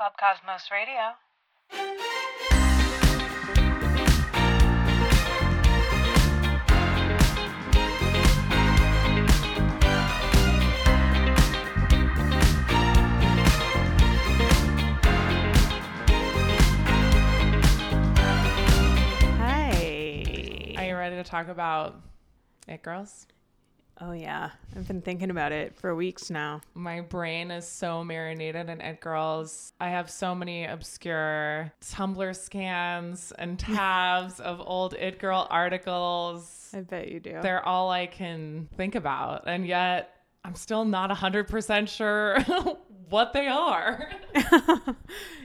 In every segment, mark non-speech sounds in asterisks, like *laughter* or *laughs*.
Club Cosmos Radio. Hi. Are you ready to talk about it, girls? Oh yeah, I've been thinking about it for weeks now. My brain is so marinated in it, girls. I have so many obscure Tumblr scans and *laughs* tabs of old it girl articles. I bet you do. They're all I can think about, and yet I'm still not 100% sure *laughs* what they are. *laughs*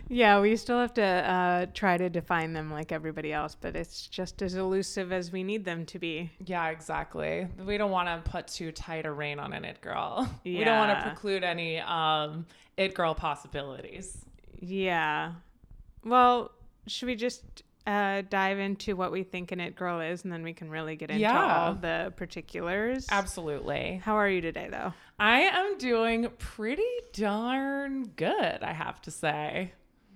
yeah, we still have to uh, try to define them like everybody else, but it's just as elusive as we need them to be. Yeah, exactly. We don't want to put too tight a rein on an it girl. *laughs* We don't want to preclude any um, it girl possibilities. Yeah. Well, should we just uh, dive into what we think an it girl is, and then we can really get into Yeah. all the particulars? Absolutely. How are you today, though? I am doing pretty darn good, I have to say.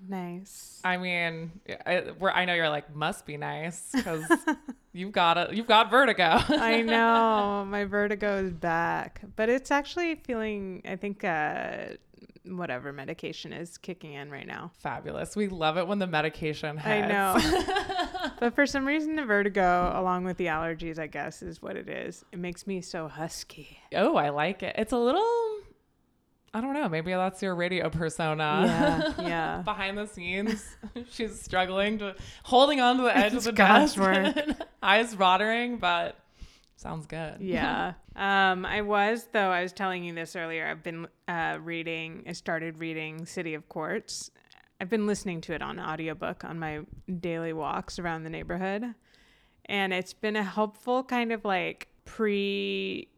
Nice. I mean, I, I know you're like must be nice because *laughs* you've got a you've got vertigo. *laughs* I know *laughs* my vertigo is back, but it's actually feeling. I think uh, whatever medication is kicking in right now. Fabulous. We love it when the medication hits. I know, *laughs* but for some reason, the vertigo, along with the allergies, I guess, is what it is. It makes me so husky. oh, I like it. It's a little. I don't know. Maybe that's your radio persona. Yeah, *laughs* yeah. Behind the scenes, *laughs* she's struggling to holding on to the edge It's of the desk, eyes watering, but sounds good. *laughs* Yeah. Um, I was though. I was telling you this earlier. I've been uh, reading. I started reading City of Quartz. I've been listening to it on audiobook on my daily walks around the neighborhood, and it's been a helpful kind of like pre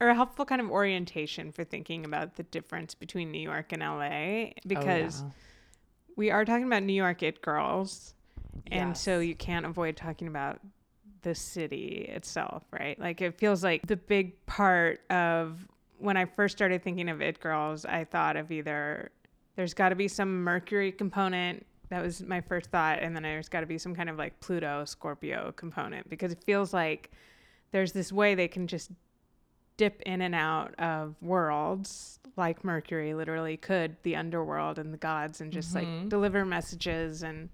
or a helpful kind of orientation for thinking about the difference between New York and LA because Oh, yeah. we are talking about New York it girls. And so you can't avoid talking about the city itself, right? Like it feels like the big part of when I first started thinking of it girls, I thought of either there's got to be some Mercury component. That was my first thought. And then there's got to be some kind of like Pluto, Scorpio component because it feels like there's this way they can just dip in and out of worlds like Mercury literally could the underworld and the gods and just like mm-hmm. deliver messages and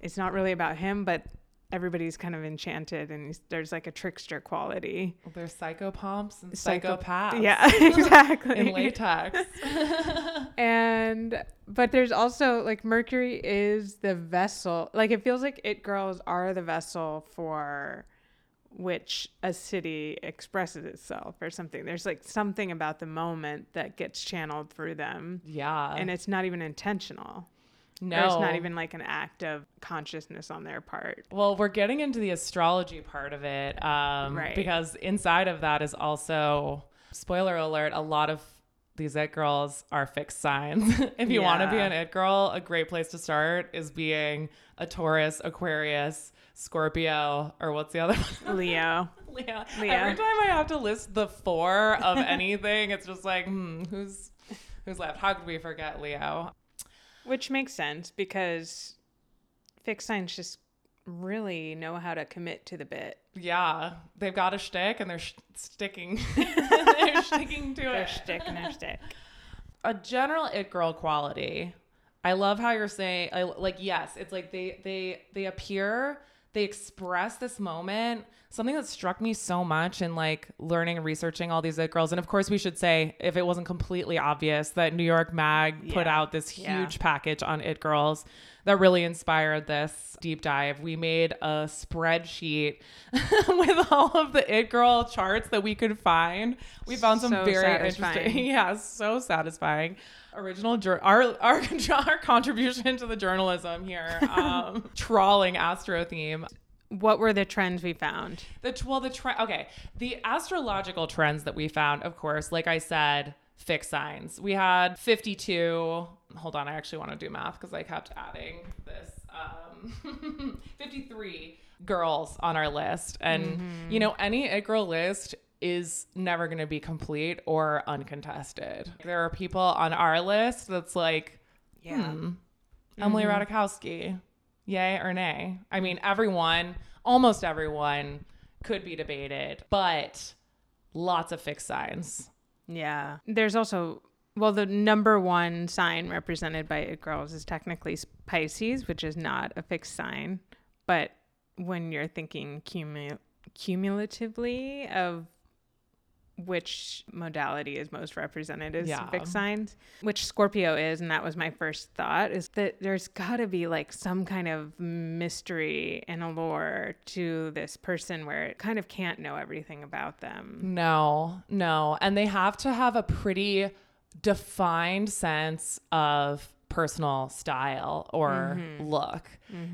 it's not really about him but everybody's kind of enchanted and there's like a trickster quality There's psychopomps and Psycho- psychopaths. yeah *laughs* *laughs* exactly In latex. *laughs* and but there's also like Mercury is the vessel like it feels like it girls are the vessel for which a city expresses itself or something there's like something about the moment that gets channeled through them yeah. and it's not even intentional no. It's not even like an act of consciousness on their part Well, we're getting into the astrology part of it. Um, Right. Because inside of that is also, spoiler alert, a lot of these it girls are fixed signs. *laughs* if you want to be an it girl, a great place to start is being a Taurus, Aquarius, Scorpio, or what's the other one? *laughs* leo Leo. Leo. Every time I have to list the four of anything, it's just like, hmm, who's who's left? How could we forget Leo? Which makes sense because fixed signs just really know how to commit to the bit Yeah, they've got a shtick and they're sh- sticking. *laughs* they're sticking to their it. shtick and their stick A general it girl quality. I love how you're saying, I, like, yes, it's like they they they appear, they express this moment. Something that struck me so much in like learning and researching all these it girls, and of course we should say, if it wasn't completely obvious, that New York Mag put out this huge Yeah. package on it girls that really inspired this deep dive. We made a spreadsheet *laughs* with all of the it girl charts that we could find. We found some So very satisfying. interesting. *laughs* Yeah, so satisfying. Original our, our *laughs* our contribution to the journalism here, um, trawling Astrotheme. what were the trends we found The well, the trend. Okay, the astrological trends that we found, of course, like I said, fixed signs. We had fifty-two. Hold on, I actually want to do math because I kept adding this. Um, *laughs* fifty-three girls on our list, and you know, any it girl list is never going to be complete or uncontested. There are people on our list that's like hmm, Emily Ratajkowski, yay or nay? I mean, everyone, almost everyone, could be debated, but lots of fixed signs. Yeah. There's also well, the number one sign represented by It Girls is technically Pisces, which is not a fixed sign. But when you're thinking cumu- cumulatively of which modality is most represented as Yeah. fixed signs, which Scorpio is, and that was my first thought, is that there's got to be like some kind of mystery and allure to this person where it kind of can't know everything about them. No, no. And they have to have a pretty defined sense of personal style or mm-hmm. look.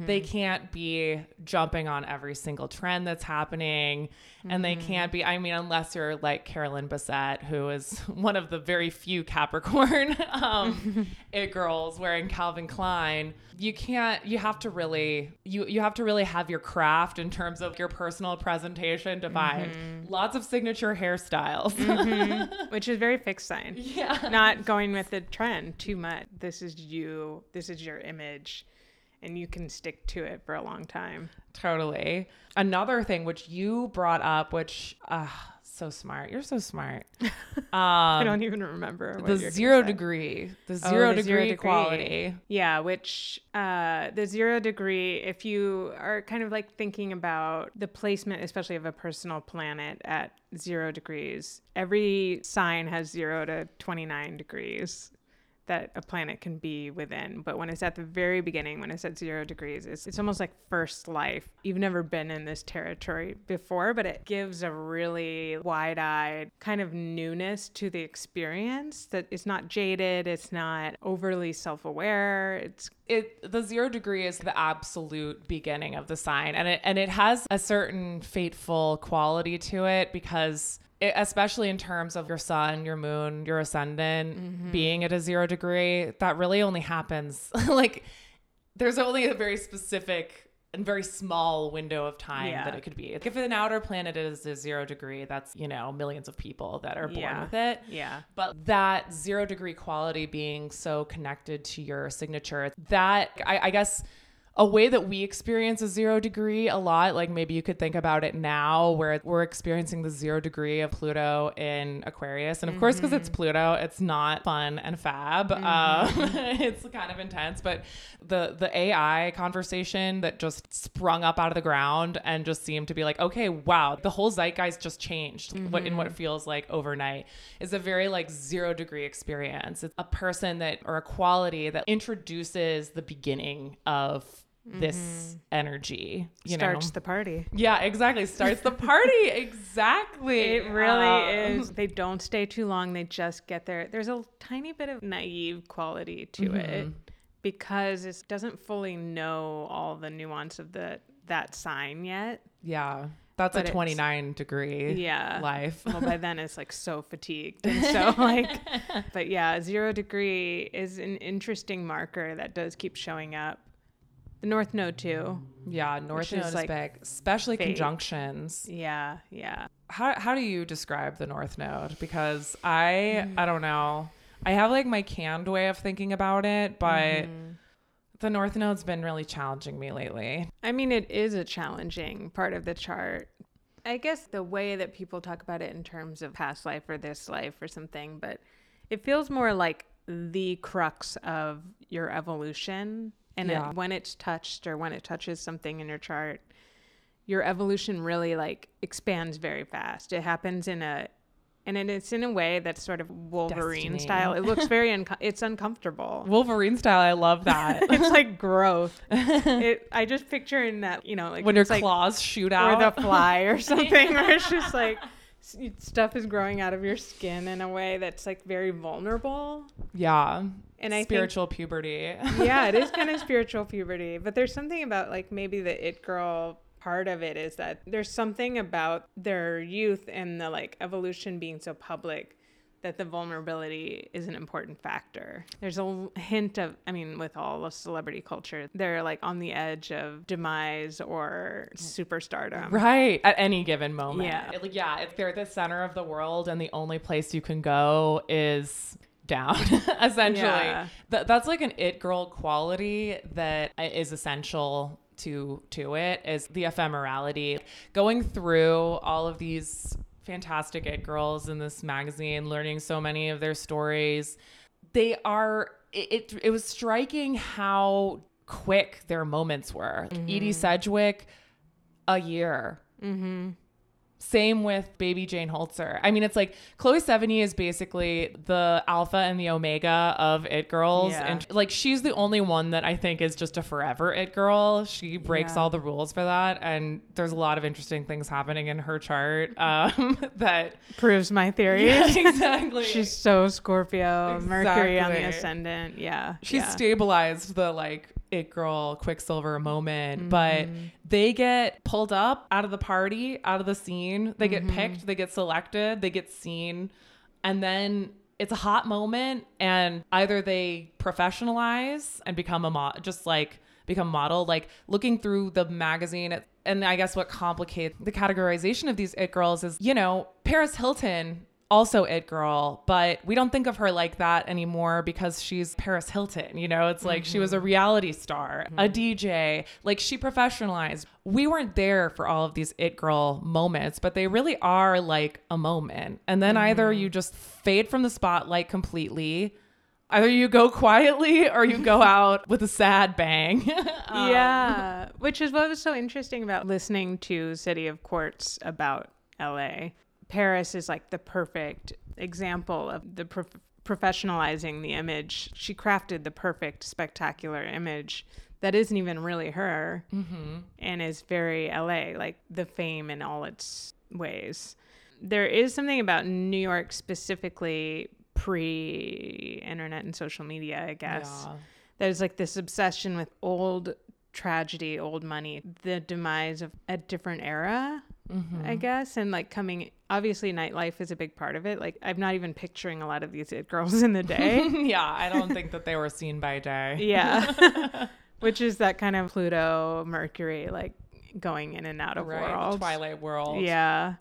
They mm-hmm. can't be jumping on every single trend that's happening. And they mm-hmm. can't be, I mean, unless you're like Carolyn Bessette, who is *laughs* one of the very few Capricorn *laughs* um, *laughs* it girls wearing Calvin Klein. You can't, you have to really, you, you have to really have your craft in terms of your personal presentation defined. Mm-hmm. Lots of signature hairstyles. which is very fixed sign. yeah. Not going with the trend too much. This is you. This is your image, and you can stick to it for a long time. Totally. Another thing which you brought up, which uh so smart. You're so smart. *laughs* I Um don't even remember what the zero degree. The Oh, zero the degree degree. equality. Yeah, which uh, the zero degree, if you are kind of like thinking about the placement, especially of a personal planet at zero degrees, every sign has zero to 29 degrees that a planet can be within. But when it's at the very beginning, when it's at zero degrees, it's, it's almost like first life. You've never been in this territory before, but it gives a really wide eyed kind of newness to the experience that it's not jaded, it's not overly self aware. It's It the zero degree is the absolute beginning of the sign, and it and it has a certain fateful quality to it because. It, especially in terms of your sun, your moon, your ascendant Mm-hmm. being at a zero degree, that really only happens *laughs* like there's only a very specific and very small window of time Yeah. that it could be. If an outer planet is a zero degree, that's, you know, millions of people that are born Yeah. with it. yeah. But that zero degree quality being so connected to your signature, that I, I guess a way that we experience a zero degree a lot, like maybe you could think about it now where we're experiencing the zero degree of Pluto in Aquarius. And of course, because it's mm-hmm. Pluto, it's not fun and fab. Mm-hmm. Um, *laughs* it's kind of intense. But the the AI conversation that just sprung up out of the ground and just seemed to be like, okay, wow, the whole zeitgeist just changed what in what mm-hmm. feels like overnight is a very like zero degree experience. It's a person that or a quality that introduces the beginning of this energy. You Starts know? the party. yeah, exactly. Starts the party. *laughs* exactly. It really Um, is. They don't stay too long. They just get there. There's a tiny bit of naive quality to it Mm-hmm. because it doesn't fully know all the nuance of the that sign yet. Yeah. That's But a 29 degree Yeah. life. Well, by then it's like so fatigued and so *laughs* like, but yeah, zero degree is an interesting marker that does keep showing up. The North Node too. Yeah, North Node is like, big, especially fate. conjunctions. Yeah, yeah. How how do you describe the North Node? Because I Mm. I don't know. I have like my canned way of thinking about it, but Mm-hmm. the North Node's been really challenging me lately. I mean, it is a challenging part of the chart. I guess the way that people talk about it in terms of past life or this life or something, but it feels more like the crux of your evolution. And Yeah. it, when it's touched or when it touches something in your chart, your evolution really like expands very fast. It happens in a, and it- it's in a way that's sort of Wolverine Destiny. style. It looks very, *laughs* unco- it's uncomfortable Wolverine style, I love that. *laughs* it's like growth. *laughs* it, I just picture in that, you know, like when your it's like, claws shoot out. or the fly or something, where it's just like stuff is growing out of your skin in a way that's like very vulnerable. yeah. And I think- spiritual puberty. *laughs* Yeah, it is kind of spiritual puberty, but there's something about like maybe the it girl part of it is that there's something about their youth and the like evolution being so public that the vulnerability is an important factor. There's a hint of, I mean, with all of celebrity culture, they're like on the edge of demise or superstardom. Right. At any given moment. Yeah. It- like, yeah. If they're at the center of the world and the only place you can go is down *laughs* essentially Yeah. Th- that's like an it girl quality that is essential to to it is the ephemerality going through all of these fantastic it girls in this magazine learning so many of their stories. They are it it, it was striking how quick their moments were. Edie mm-hmm. sedgwick a year mm-hmm. Same with baby Jane Holzer. I mean, it's like Chloe Sevigny is basically the alpha and the omega of it girls. Yeah. And like, she's the only one that I think is just a forever it girl. She breaks Yeah. all the rules for that. And there's a lot of interesting things happening in her chart um, *laughs* that. Proves my theory. *laughs* exactly. She's so Scorpio, Mercury on the ascendant. Yeah. She's yeah. stabilized the like it girl quicksilver moment mm-hmm. but they get pulled up out of the party out of the scene. They get mm-hmm. picked they get selected they get seen and then it's a hot moment and either they professionalize and become a mo- just like become model like looking through the magazine and i guess what complicates the categorization of these it girls is you know paris hilton also it girl but we don't think of her like that anymore because she's paris hilton you know? It's like she was a mm-hmm. reality star a mm-hmm. dj like she professionalized. We weren't there for all of these it girl moments but they really are like a moment. And then either mm-hmm. you just fade from the spotlight completely either you go quietly or you go *laughs* out with a sad bang. *laughs* Um, yeah. Which is what was so interesting about listening to City of Quartz about LA. Paris is like the perfect example of the prof- professionalizing the image. She crafted the perfect, spectacular image that isn't even really her mm-hmm. and is very LA, like the fame in all its ways. There is something about New York specifically pre internet and social media, I guess Yeah. there's like this obsession with old tragedy, old money, the demise of a different era, Mm-hmm. I guess, and like coming. Obviously, nightlife is a big part of it. Like, I'm not even picturing a lot of these it *laughs* girls in the day. *laughs* yeah i don't think that they were seen by day yeah, *laughs* which is that kind of Pluto, Mercury, like going in and out of right worlds. twilight world Yeah.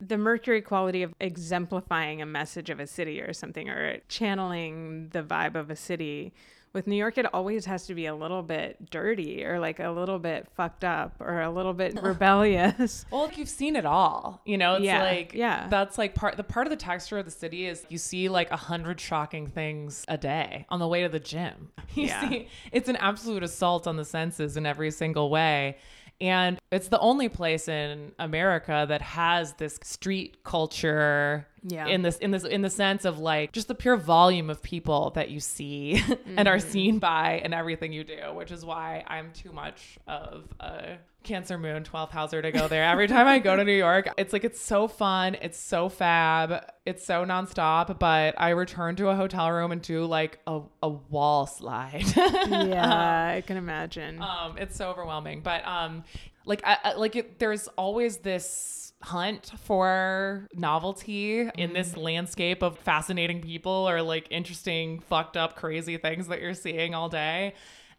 The Mercury quality of exemplifying a message of a city or something, or channeling the vibe of a city. With New York, it always has to be a little bit dirty or like a little bit fucked up or a little bit *laughs* rebellious. Well, like you've seen it all. You know, it's Yeah, like yeah. that's like part the part of the texture of the city is you see like a hundred shocking things a day on the way to the gym. *laughs* You Yeah. see it's an absolute assault on the senses in every single way. And it's the only place in America that has this street culture Yeah. in this in this in the sense of like just the pure volume of people that you see *laughs* and are seen by and everything you do, which is why I'm too much of a Cancer Moon 12th houser to go there. Every time I go to New York, it's like it's so fun, it's so fab, it's so nonstop, but I return to a hotel room and do like a, a wall slide. *laughs* yeah, I can imagine. um it's so overwhelming but um like I, I like it, there's always this hunt for novelty in this mm. landscape of fascinating people or like interesting fucked up crazy things that you're seeing all day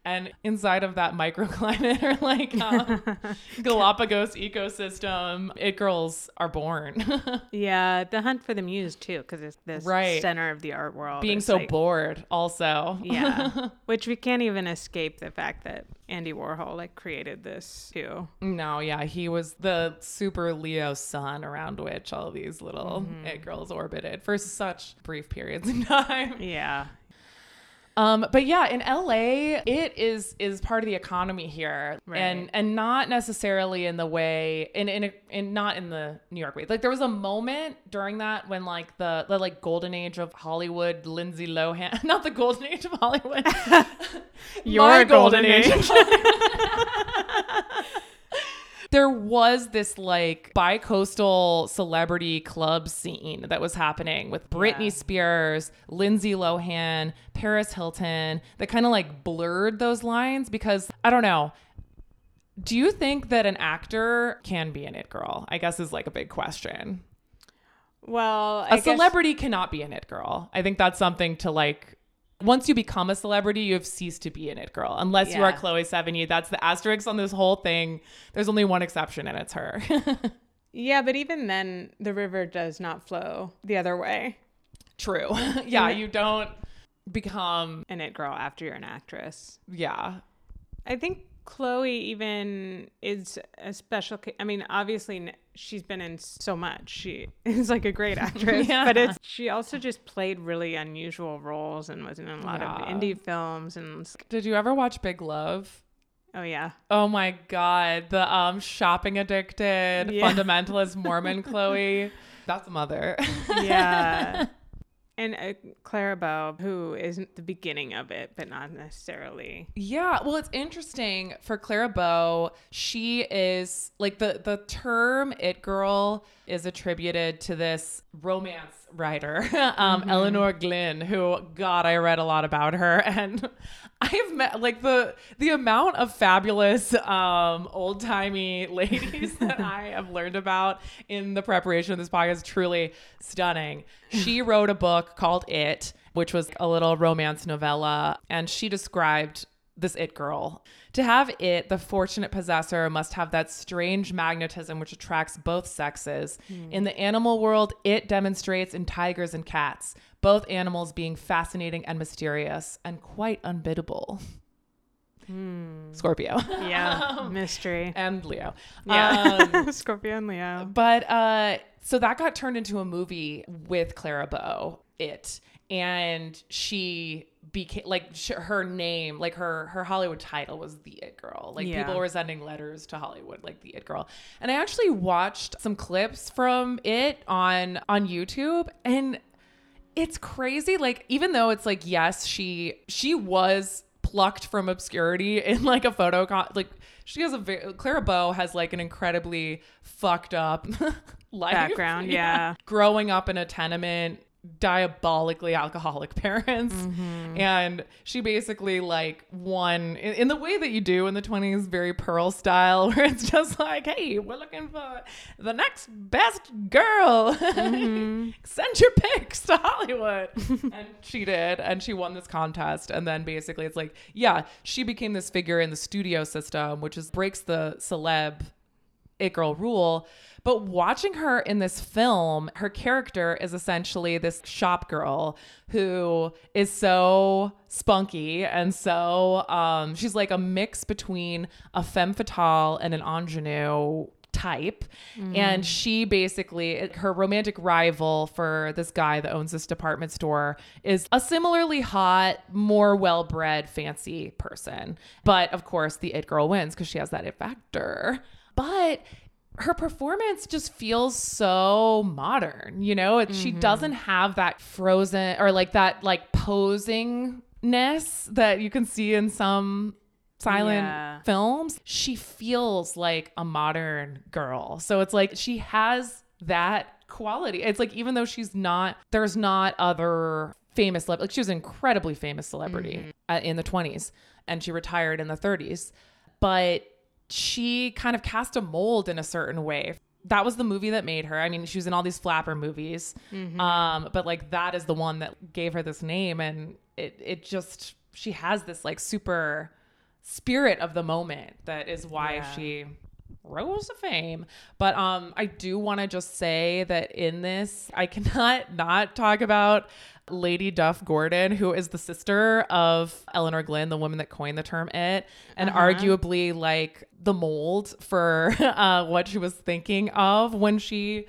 and inside of that microclimate or like *laughs* um, galapagos ecosystem it girls are born *laughs* yeah, the hunt for the muse too, because it's this Right. center of the art world. being so like- bored also Yeah, *laughs* which we can't even escape the fact that Andy Warhol like created this too. No, yeah, he was the super Leo sun around which all these little it girls orbited for such brief periods of time. Yeah, Um, but yeah, in LA, it is is part of the economy here, Right. and and not necessarily in the way in in, a, in not in the New York way. Like there was a moment during that when like the the like golden age of Hollywood, Lindsay Lohan, *laughs* not the golden age of Hollywood, *laughs* Your My golden age. *laughs* there was this like bi-coastal celebrity club scene that was happening with Britney Yeah. Spears, Lindsay Lohan, Paris Hilton that kind of like blurred those lines because I don't know. Do you think that an actor can be an it girl? I guess is like a big question. well, A I guess- celebrity cannot be an it girl. I think that's something to like once you become a celebrity, you have ceased to be an it girl. Unless you are Chloe Sevigny. That's the asterisk on this whole thing. There's only one exception, and it's her. *laughs* Yeah, but even then, the river does not flow the other way. True. *laughs* *laughs* yeah, you don't become an it girl after you're an actress. yeah. I think Chloe even is a special. ca- I mean, obviously she's been in so much. She *laughs* is like a great actress, *laughs* Yeah. but it's she also just played really unusual roles and was in a lot of indie films and Did you ever watch Big Love? oh yeah, Oh my god, the um shopping addicted Yeah. fundamentalist *laughs* Mormon Chloe. That's a mother. yeah. And uh, Clara Bow, who isn't the beginning of it, but not necessarily. Yeah, well, it's interesting for Clara Bow. She is like the the term "it girl" is attributed to this romance writer, *laughs* um, Elinor Glyn. Who, God, I read a lot about her, *laughs* and I've met like the the amount of fabulous um, old timey *laughs* ladies that I have learned about in the preparation of this podcast is truly stunning. She wrote a book called It, which was a little romance novella, and she described this it girl. To have it, the fortunate possessor must have that strange magnetism which attracts both sexes. In the animal world, it demonstrates in tigers and cats, both animals being fascinating and mysterious and quite unbiddable. Scorpio *laughs* Yeah, *laughs* mystery. and Leo. Yeah, Um, *laughs* Scorpio and Leo. but uh, so that got turned into a movie with Clara Bow, it, and she became like sh- her name, like her her Hollywood title was the It Girl. Like Yeah. people were sending letters to Hollywood, like the It Girl. And I actually watched some clips from it on on YouTube, and it's crazy. Like even though it's like yes, she she was plucked from obscurity *laughs* in like a photo con- like she has a very Clara Bow has like an incredibly fucked up *laughs* life Background, *laughs* yeah. growing up in a tenement diabolically alcoholic *laughs* parents Mm-hmm. and she basically like won in, in the way that you do in the 20s very pearl style *laughs* where it's just like hey we're looking for the next best girl *laughs* Mm-hmm. send your pics to hollywood and she did and she won this contest and then basically it's like yeah she became this figure in the studio system which is breaks the celeb it girl rule. But watching her in this film, her character is essentially this shop girl who is so spunky and so um, she's like a mix between a femme fatale and an ingenue type. And she basically her romantic rival for this guy that owns this department store is a similarly hot more well-bred fancy person. But of course the it girl wins because she has that it factor. But her performance just feels so modern you know? It, she doesn't have that frozen or like that like posingness that you can see in some silent Yeah. films. She feels like a modern girl. So it's like she has that quality. It's like even though she's not there's not other famous like she was an incredibly famous celebrity uh, in the 20s and she retired in the 30s but she kind of cast a mold in a certain way. That was the movie that made her. I mean she was in all these flapper movies. Um but like that is the one that gave her this name. And it it just she has this like super spirit of the moment that is why Yeah. she rose to fame. But um i do want to just say that in this i cannot *laughs* not talk about lady duff gordon who is the sister of elinor glyn the woman that coined the term it and arguably like the mold for *laughs* uh, what she was thinking of when she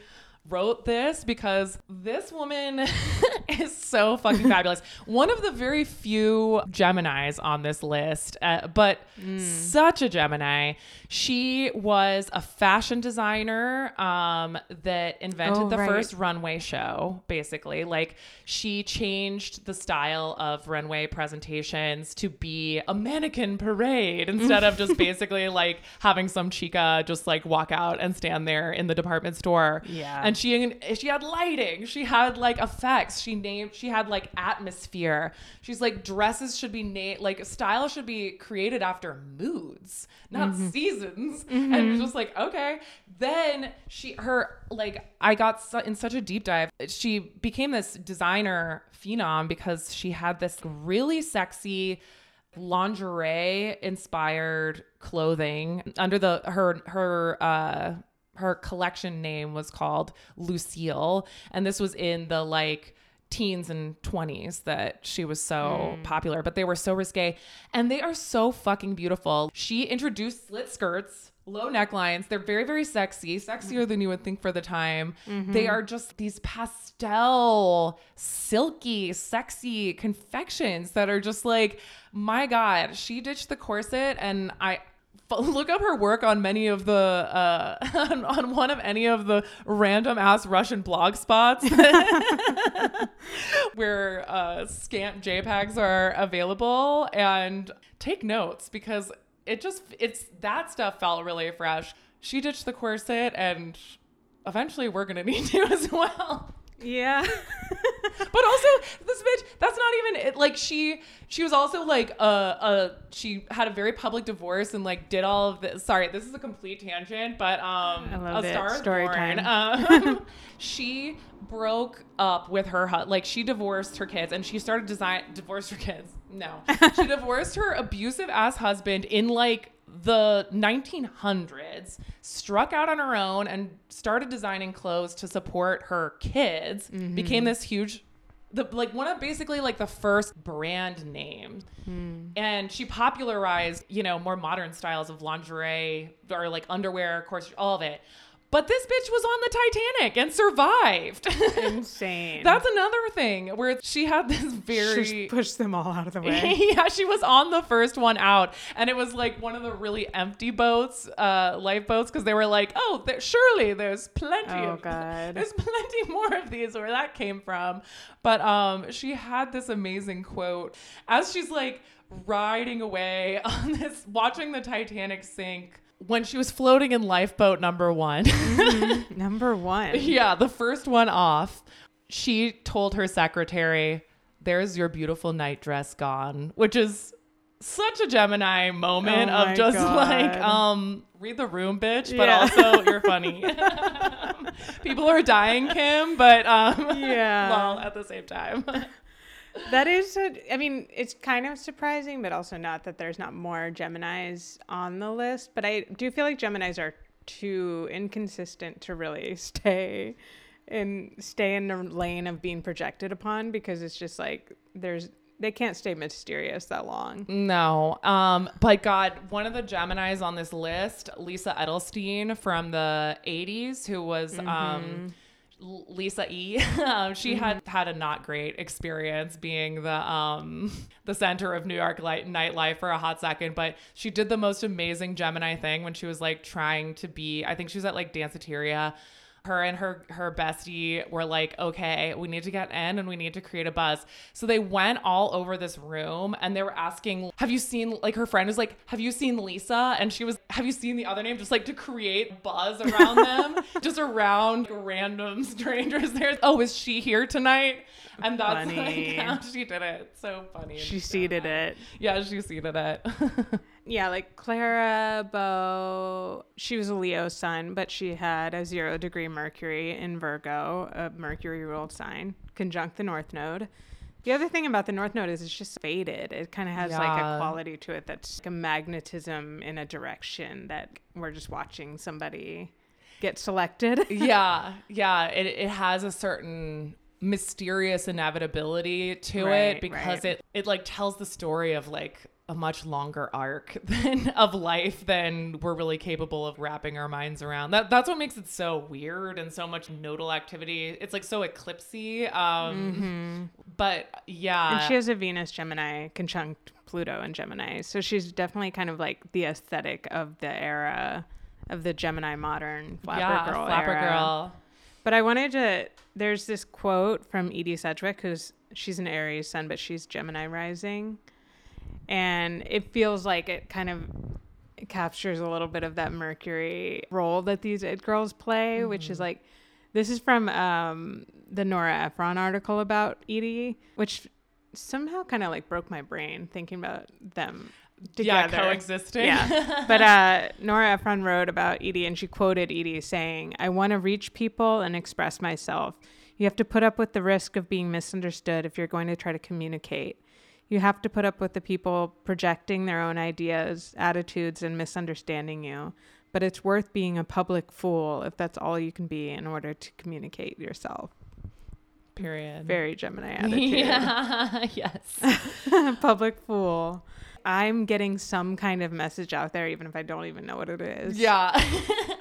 wrote this because this woman *laughs* is so fucking fabulous. One of the very few Geminis on this list, uh, but such a Gemini. She was a fashion designer um, that invented Oh, the right. first runway show, basically. Like, she changed the style of runway presentations to be a mannequin parade instead of just *laughs* basically like having some chica just like walk out and stand there in the department store. Yeah. And she she had lighting, she had like effects, she named she had like atmosphere. She's like dresses should be named like style should be created after moods, not seasons. And it's just like okay. Then she her like I got su- in such a deep dive. She became this designer phenom because she had this really sexy lingerie inspired clothing under the her her uh her collection name was called Lucile and this was in the like teens and 20s that she was so hmm. popular, but they were so risque and they are so fucking beautiful. She introduced slit skirts, low necklines. They're very, very sexy, sexier mm-hmm. than you would think for the time. Mm-hmm. They are just these pastel, silky, sexy confections that are just like, my God, she ditched the corset and I look up her work on many of the uh *laughs* on, on one of any of the random ass russian blog spots. *laughs* Where uh scant jpegs are available. And take notes because it just it's that stuff felt really fresh. She ditched the corset and eventually we're gonna *laughs* need to as well. Yeah. But also this bitch that's not even it like she she was also like uh uh she had a very public divorce and like did all of this sorry this is a complete tangent but um a it. star Story born. time. um, *laughs* she broke up with her like she divorced her kids and she started design divorced her kids no she *laughs* divorced her abusive ass husband in like the 1900s struck out on her own and started designing clothes to support her kids became this huge the like one of basically like the first brand name hmm. and she popularized you know more modern styles of lingerie or like underwear of course all of it but this bitch was on the titanic and survived Insane. *laughs* that's another thing where she had this very Just push them all out of the way. *laughs* yeah, she was on the first one out, and it was like one of the really empty boats, uh, lifeboats, because they were like, "Oh, there, surely there's plenty Oh, of *laughs* God. there's plenty more of these." Where that came from, but um, she had this amazing quote as she's like riding away on this, watching the Titanic sink. When she was floating in lifeboat number one, *laughs* Number one. yeah, the first one off, she told her secretary, There's your beautiful night dress gone, which is such a Gemini moment Oh of just like, um, read the room, bitch, but Yeah. also you're funny. *laughs* People are dying, Kim, but um, Yeah. *laughs* well, at the same time. That is, a, I mean, it's kind of surprising, but also not that there's not more Geminis on the list. But I do feel like Geminis are too inconsistent to really *laughs* stay in stay in the lane of being projected upon because it's just like there's they can't stay mysterious that long. No. Um, but God, one of the Geminis on this list, Lisa Edelstein from the 80s, who was um L- Lisa E. *laughs* um, she had had a not great experience being the um *laughs* the center of New York light nightlife for a hot second, but she did the most amazing Gemini thing when she was like trying to be. I think she was at like Danceteria. Her and her her bestie were like, okay, we need to get in and we need to create a buzz. So they went all over this room and they were asking, have you seen like her friend was like, have you seen Lisa? And she was, have you seen the other name? Just like to create buzz around them, *laughs* just around random strangers there. Oh, is she here tonight? And that's Funny. like *laughs* how she did it. So funny. She seeded it. Yeah, she seeded it. *laughs* Yeah, like Clara Bow, she was a Leo sun, but she had a zero degree Mercury in Virgo, a Mercury ruled sign, conjunct the North Node. The other thing about the North Node is it's just faded. It kind of has like a quality to it that's like a magnetism in a direction that we're just watching somebody get selected. *laughs* yeah, yeah. It it has a certain mysterious inevitability to Right, it because right. it it like tells the story of like a much longer arc *laughs* than of life than we're really capable of wrapping our minds around. That that's what makes it so weird and so much nodal activity. It's like so eclipsy. Um but yeah. Mm-hmm. And she has a Venus Gemini conjunct Pluto in Gemini. So she's definitely kind of like the aesthetic of the era of the Gemini modern flapper yeah, girl flapper era. girl. But I wanted to there's this quote from Edie Sedgwick who's she's an Aries sun but she's Gemini rising. And it feels like it kind of captures a little bit of that Mercury role that these it girls play, which is like this is from um, the Nora Ephron article about Edie, which somehow kind of like broke my brain thinking about them together. Yeah, coexisting. Yeah. *laughs* but uh, Nora Ephron wrote about Edie and she quoted Edie saying, I want to reach people and express myself. You have to put up with the risk of being misunderstood if you're going to try to communicate. You have to put up with the people projecting their own ideas, attitudes, and misunderstanding you. But it's worth being a public fool if that's all you can be in order to communicate yourself. Period. Very Gemini *laughs* attitude. yeah. *laughs* yes. *laughs* Public fool. I'm getting some kind of message out there, even if I don't even know what it is. Yeah.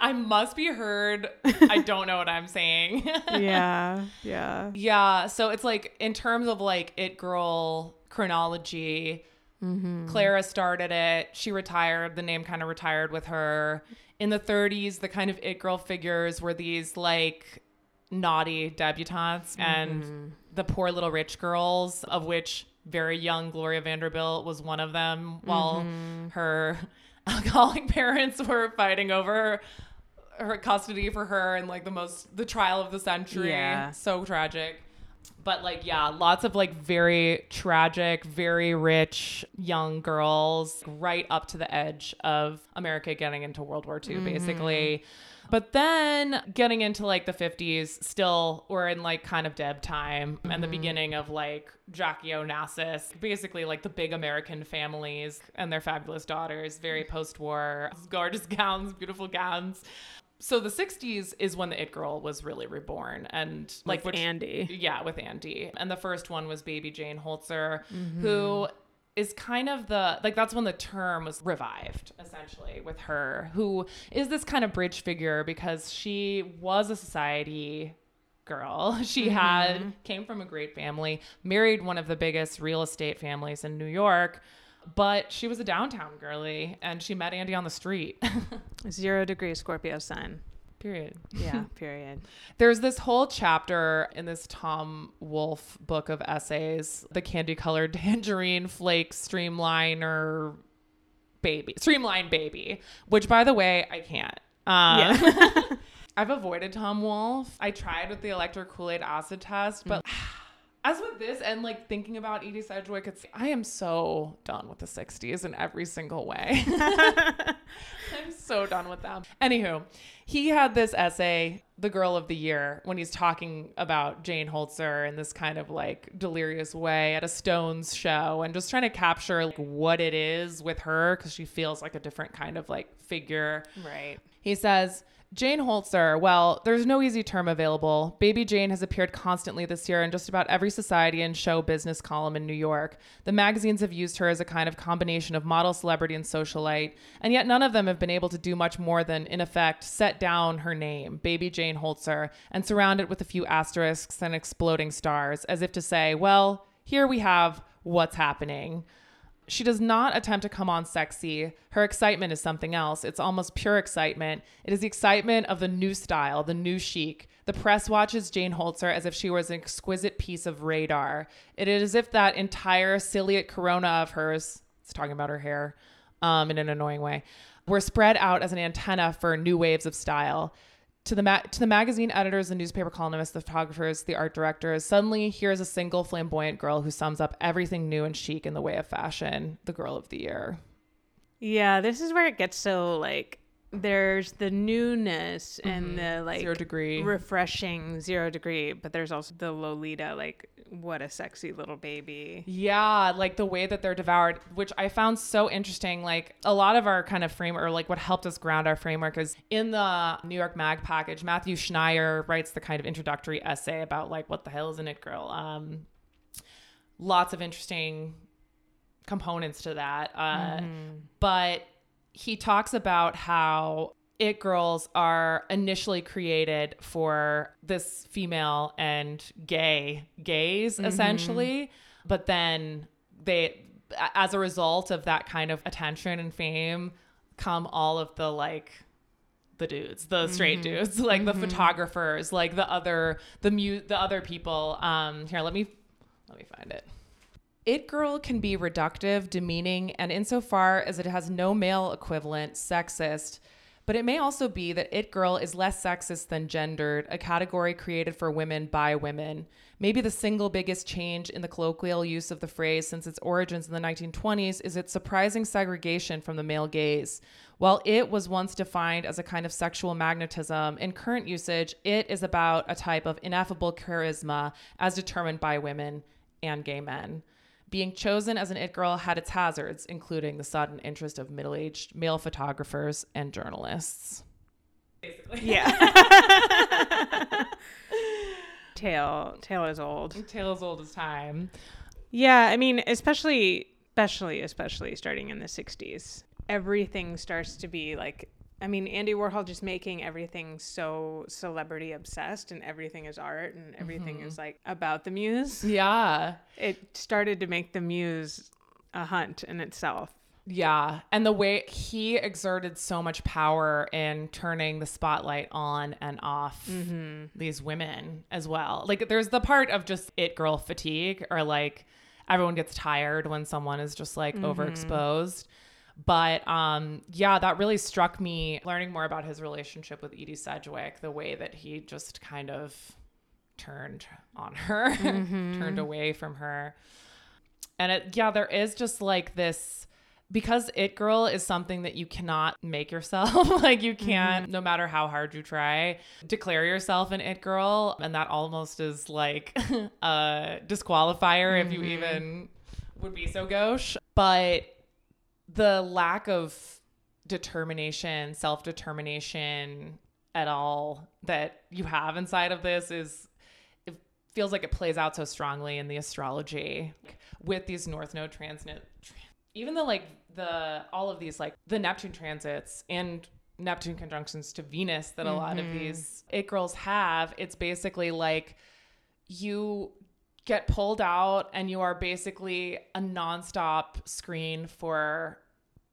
I must be heard. I don't know what I'm saying. yeah. Yeah. Yeah. So it's like in terms of like it girl chronology, mm-hmm. Clara started it. She retired. The name kind of retired with her. In the 30s, the kind of it girl figures were these like naughty debutantes mm-hmm. and the poor little rich girls, of which very young Gloria Vanderbilt was one of them, while mm-hmm. her *laughs* alcoholic parents were fighting over her custody for her and like the most the trial of the century. Yeah. So tragic. But like yeah, lots of like very tragic, very rich young girls right up to the edge of America getting into World War II mm-hmm. basically. But then getting into like the 50s, still we're in like kind of Deb time and the mm-hmm. beginning of like Jackie Onassis, basically like the big American families and their fabulous daughters, very mm-hmm. post war, gorgeous *laughs* gowns, beautiful gowns. So the 60s is when the It Girl was really reborn and like With which- Andy. yeah, with Andy. And the first one was Baby Jane Holzer, mm-hmm. who is kind of the like that's when the term was revived essentially with her, who is this kind of bridge figure because she was a society girl. *laughs* She mm-hmm. had came from a great family, married one of the biggest real estate families in New York. But she was a downtown girly and she met Andy on the street. *laughs* Zero degree Scorpio sign. Period. Yeah. *laughs* period. There's this whole chapter in this Tom Wolfe book of essays, the candy colored tangerine flake streamliner baby, streamline baby, which by the way, I can't. Um, Yeah. *laughs* I've avoided Tom Wolfe. I tried with the electric Kool Aid acid test, but *sighs* *sighs* *sighs* as with this and like thinking about Edie Sedgwick, it's I am so done with the 60s in every single way. *laughs* I'm so done with them. Anywho, he had this essay, The Girl of the Year, when he's talking about Jane Holzer in this kind of like delirious way at a Stones show and just trying to capture like what it is with her because she feels like a different kind of like figure. right. He says, Jane Holzer, well, there's no easy term available. Baby Jane has appeared constantly this year in just about every society and show business column in New York. The magazines have used her as a kind of combination of model, celebrity, and socialite, and yet none of them have been able to do much more than, in effect, set down her name, Baby Jane Holzer, and surround it with a few asterisks and exploding stars, as if to say, well, here we have what's happening. She does not attempt to come on sexy. Her excitement is something else. It's almost pure excitement. It is the excitement of the new style, the new chic. The press watches Jane Holzer as if she was an exquisite piece of radar. It is as if that entire ciliate corona of hers, it's talking about her hair um, in an annoying way, were spread out as an antenna for new waves of style to the ma- to the magazine editors, the newspaper columnists, the photographers, the art directors. Suddenly, here's a single flamboyant girl who sums up everything new and chic in the way of fashion. The girl of the year. Yeah, this is where it gets so like there's the newness and the like Zero degree. refreshing zero degree, but there's also the Lolita, like what a sexy little baby. Yeah, like the way that they're devoured, which I found so interesting. Like a lot of our kind of framework, or like what helped us ground our framework is in the New York Mag package. Matthew Schneier writes the kind of introductory essay about like what the hell is an it girl. Um, lots of interesting components to that. Uh, But he talks about how it girls are initially created for this female and gay gays mm-hmm. essentially. But then they as a result of that kind of attention and fame come all of the like the dudes the straight mm-hmm. dudes *laughs* like the mm-hmm. photographers like the other the mu- the other people. Um here let me let me find it it girl can be reductive, demeaning, and insofar as it has no male equivalent, sexist. But it may also be that it girl is less sexist than gendered, a category created for women by women. Maybe the single biggest change in the colloquial use of the phrase since its origins in the 1920s is its surprising segregation from the male gaze. While it was once defined as a kind of sexual magnetism, in current usage, it is about a type of ineffable charisma as determined by women and gay men. Being chosen as an it girl had its hazards, including the sudden interest of middle aged male photographers and journalists. Basically. Yeah. *laughs* Tale tale is old. Tale as old as time. Yeah, I mean, especially especially especially starting in the 60s. Everything starts to be like I mean, Andy Warhol just making everything so celebrity obsessed and everything is art and everything is mm-hmm. like about the muse. Yeah. It started to make the muse a hunt in itself. Yeah. And the way he exerted so much power in turning the spotlight on and off mm-hmm. these women as well. Like, there's the part of just it girl fatigue, or like everyone gets tired when someone is just like mm-hmm. overexposed. But um, yeah, that really struck me learning more about his relationship with Edie Sedgwick, the way that he just kind of turned on her, *laughs* mm-hmm. turned away from her. And it, yeah, there is just like this because it girl is something that you cannot make yourself. *laughs* like you mm-hmm. can't, no matter how hard you try, declare yourself an it girl. And that almost is like *laughs* a disqualifier if you mm-hmm. even would be so gauche. But the lack of determination, self determination at all that you have inside of this is it feels like it plays out so strongly in the astrology with these north node transits even the like the all of these like the neptune transits and neptune conjunctions to venus that a lot of mm-hmm. these it girls have it's basically like you get pulled out and you are basically a nonstop screen for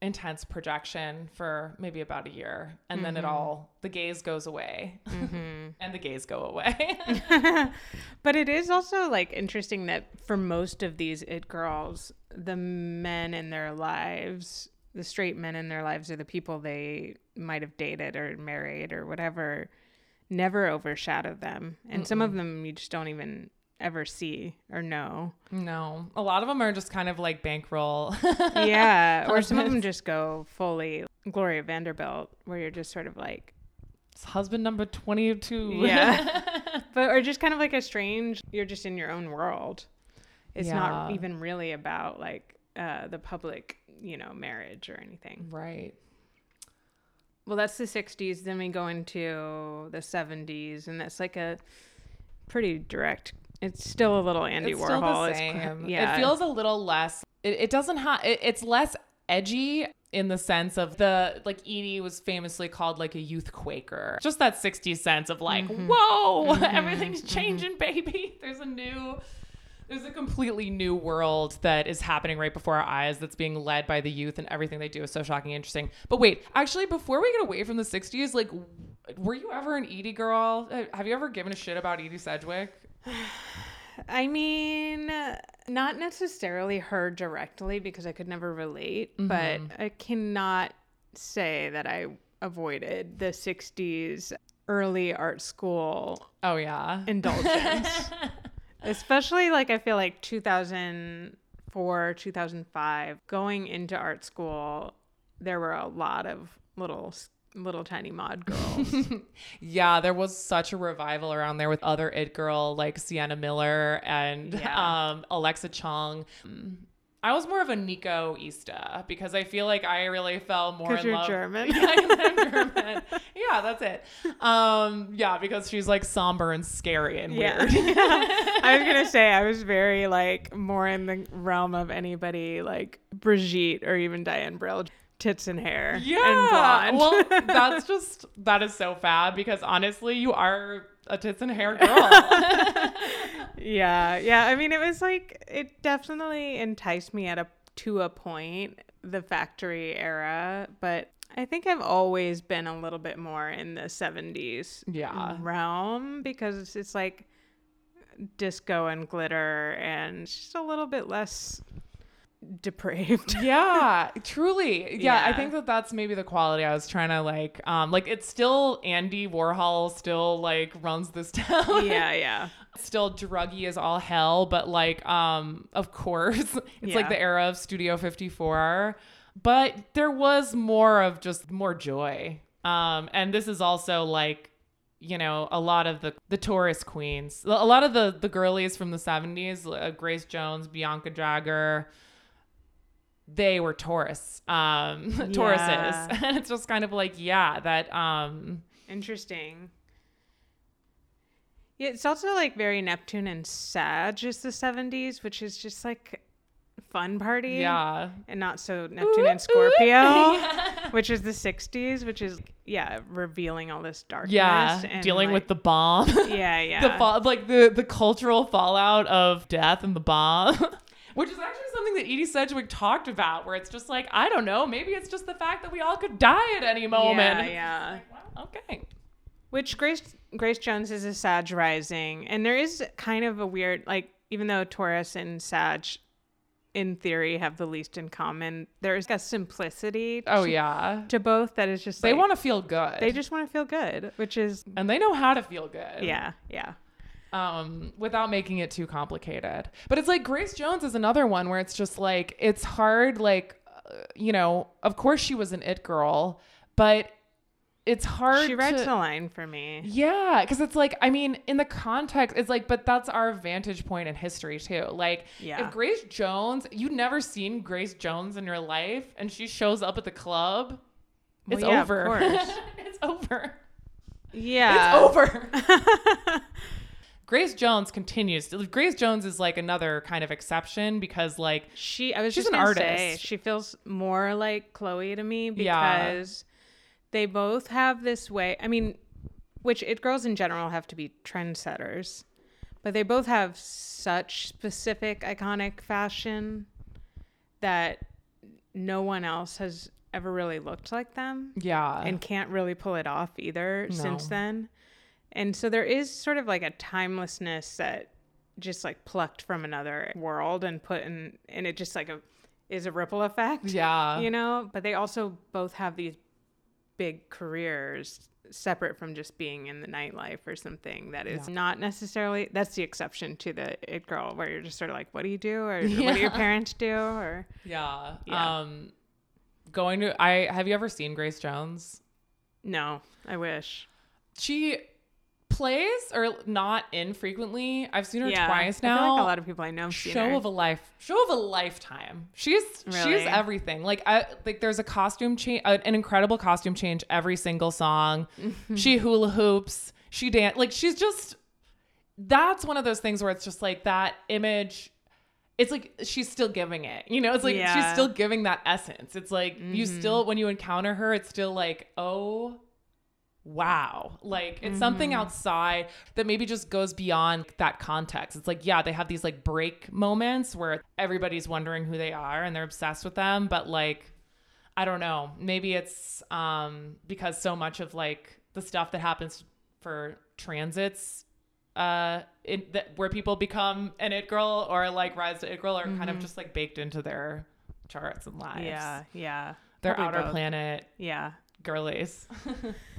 intense projection for maybe about a year and then it mm-hmm. all the gaze goes away. Mm-hmm. *laughs* And the gaze go away. *laughs* *laughs* But it is also like interesting that for most of these it girls, the men in their lives, the straight men in their lives or the people they might have dated or married or whatever never overshadow them. And some of them you just don't even ever see or know. no a lot of them are just kind of like bankroll *laughs* Yeah. or some of them just go fully Gloria Vanderbilt, where you're just sort of like, husband number 22 yeah. *laughs* but, or just kind of like a strange, you're just in your own world. It's not even really about like uh, the public, you know, marriage or anything. right Well, that's the 60s. Then we go into the 70s, and that's like a pretty direct. It's still a little Andy it's Warhol. It's cr- yeah. It feels a little less. It, it doesn't have. It, it's less edgy in the sense of the like Edie was famously called like a Youthquaker. Just that 60s sense of like, Mm-hmm. whoa, *laughs* everything's changing, baby. *laughs* There's a new. There's a completely new world that is happening right before our eyes that's being led by the youth and everything they do is so shocking and interesting. But wait, actually, before we get away from the 60s, like, were you ever an Edie girl? Uh, Have you ever given a shit about Edie Sedgwick? *sighs* I mean, not necessarily her directly because I could never relate, but mm-hmm. I cannot say that I avoided the 60s early art school Oh, yeah. *laughs* indulgence. Especially like I feel like 2004, 2005, going into art school, there were a lot of little little tiny mod *laughs* girls. Yeah, there was such a revival around there with other it girl like Sienna Miller and Yeah. um, Alexa Chung. I was more of a Nico Ista because I feel like I really fell more in you're love. German. *laughs* Yeah, I'm German. yeah, that's it. Um, yeah, because she's like somber and scary and Yeah. weird. *laughs* I was gonna say I was very like more in the realm of anybody like Brigitte or even Diane Brill, tits and hair Yeah. and Well, *laughs* that's just that is so fab because honestly, you are a tits and hair *laughs* girl. yeah, yeah. I mean, it was like it definitely enticed me at a to a point, the factory era, but I think I've always been a little bit more in the 70s Yeah. realm because it's, it's like disco and glitter and just a little bit less depraved. *laughs* yeah truly. Yeah, i think that that's maybe the quality i was trying to like um like it's still andy warhol still like runs this *laughs* town. Yeah, yeah. still druggy as all hell but like um of course *laughs* it's like the era of studio 54 but there was more of just more joy. Um and this is also like you know a lot of the the Taurus queens a lot of the the girlies from the 70s uh, grace jones bianca jagger they were Taurus, um *laughs* tauruses and *laughs* it's just kind of like yeah that um Interesting. Yeah, it's also like very Neptune and Sag is the 70s, which is just like fun party. Yeah. And not so Neptune and Scorpio, *laughs* which is the 60s, which is, yeah, revealing all this darkness. Yeah. and, Dealing like- with the bomb. Yeah, yeah. the fall, like the the cultural fallout of death and the bomb, which is actually something that Edie Sedgwick talked about, where it's just like I don't know, maybe it's just the fact that we all could die at any moment. Yeah, yeah. *laughs* Well, okay. Which Grace Grace Jones is a Sag rising, and there is kind of a weird like even though Taurus and Sag, in theory, have the least in common, there's a simplicity. Oh yeah. to both that is just They like, want to feel good. they just want to feel good, which is and they know how to feel good. yeah, yeah, um, without making it too complicated. But it's like Grace Jones is another one where it's just like it's hard. Like, uh, you know, of course she was an it girl, but it's hard. she writes to, a line for me. yeah, because it's like I mean, in the context, it's like, but that's our vantage point in history too. Like, Yeah. if Grace Jones, you've never seen Grace Jones in your life, and she shows up at the club, Well, it's yeah, over. *laughs* it's over. Yeah, It's over. *laughs* *laughs* Grace Jones continues. Grace Jones is like another kind of exception because like She, I was She's just an gonna say, artist. she feels more like Chloe to me Yeah. because they both have this way. I mean, which it girls in general have to be trendsetters, but they both have such specific iconic fashion that no one else has ever really looked like them yeah. and can't really pull it off either since then. And so there is sort of like a timelessness that just like plucked from another world and put in and it just like a is a ripple effect. yeah. You know, but they also both have these big careers separate from just being in the nightlife or something that is not necessarily that's the exception to the it girl where you're just sort of like what do you do or what do your parents do or yeah. Yeah. Um going to I have you ever seen Grace Jones? no i wish She plays or not infrequently. I've seen her yeah twice I feel now. like a lot of people i know show her. of a life show of a lifetime. She's she's everything. Like i like there's a costume change an incredible costume change every single song. Mm-hmm. She hula hoops. She dance like she's just that's one of those things where it's just like that image it's like she's still giving it you know? It's like she's still giving that essence. It's like you mm-hmm. still when you encounter her it's still like oh wow. Like it's something outside that maybe just goes beyond that context. It's like yeah they have these like break moments where everybody's wondering who they are and they're obsessed with them but like i don't know. Maybe it's um because so much of like the stuff that happens for transits uh in that where people become an it girl or like rise to it girl are kind of just like baked into their charts and lives. Yeah yeah. Their Probably outer both. planet yeah. girlies *laughs*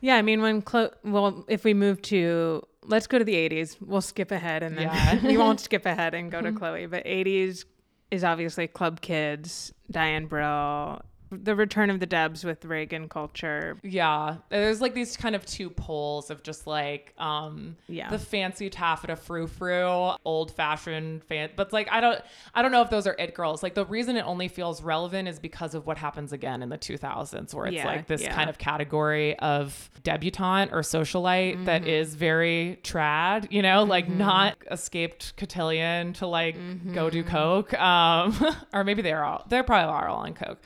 Yeah, I mean, when clo- well, if we move to, let's go to the 80s. We'll skip ahead and then Yeah. *laughs* we won't skip ahead and go to mm-hmm. Chloe. But 80s is obviously Club Kids, Diane Brill, the return of the Debs with Reagan culture. Yeah, there's like these kind of two poles of just like um Yeah. the fancy taffeta frou frou, old fashioned fan. But like I don't I don't know if those are it girls. Like the reason it only feels relevant is because of what happens again in the 2000s, where it's Yeah, like this yeah. kind of category of debutante or socialite that Mm-hmm. is very trad. You know, like not escaped cotillion to like go do Mm-hmm. coke. Um, *laughs* or maybe they're all they probably are all on coke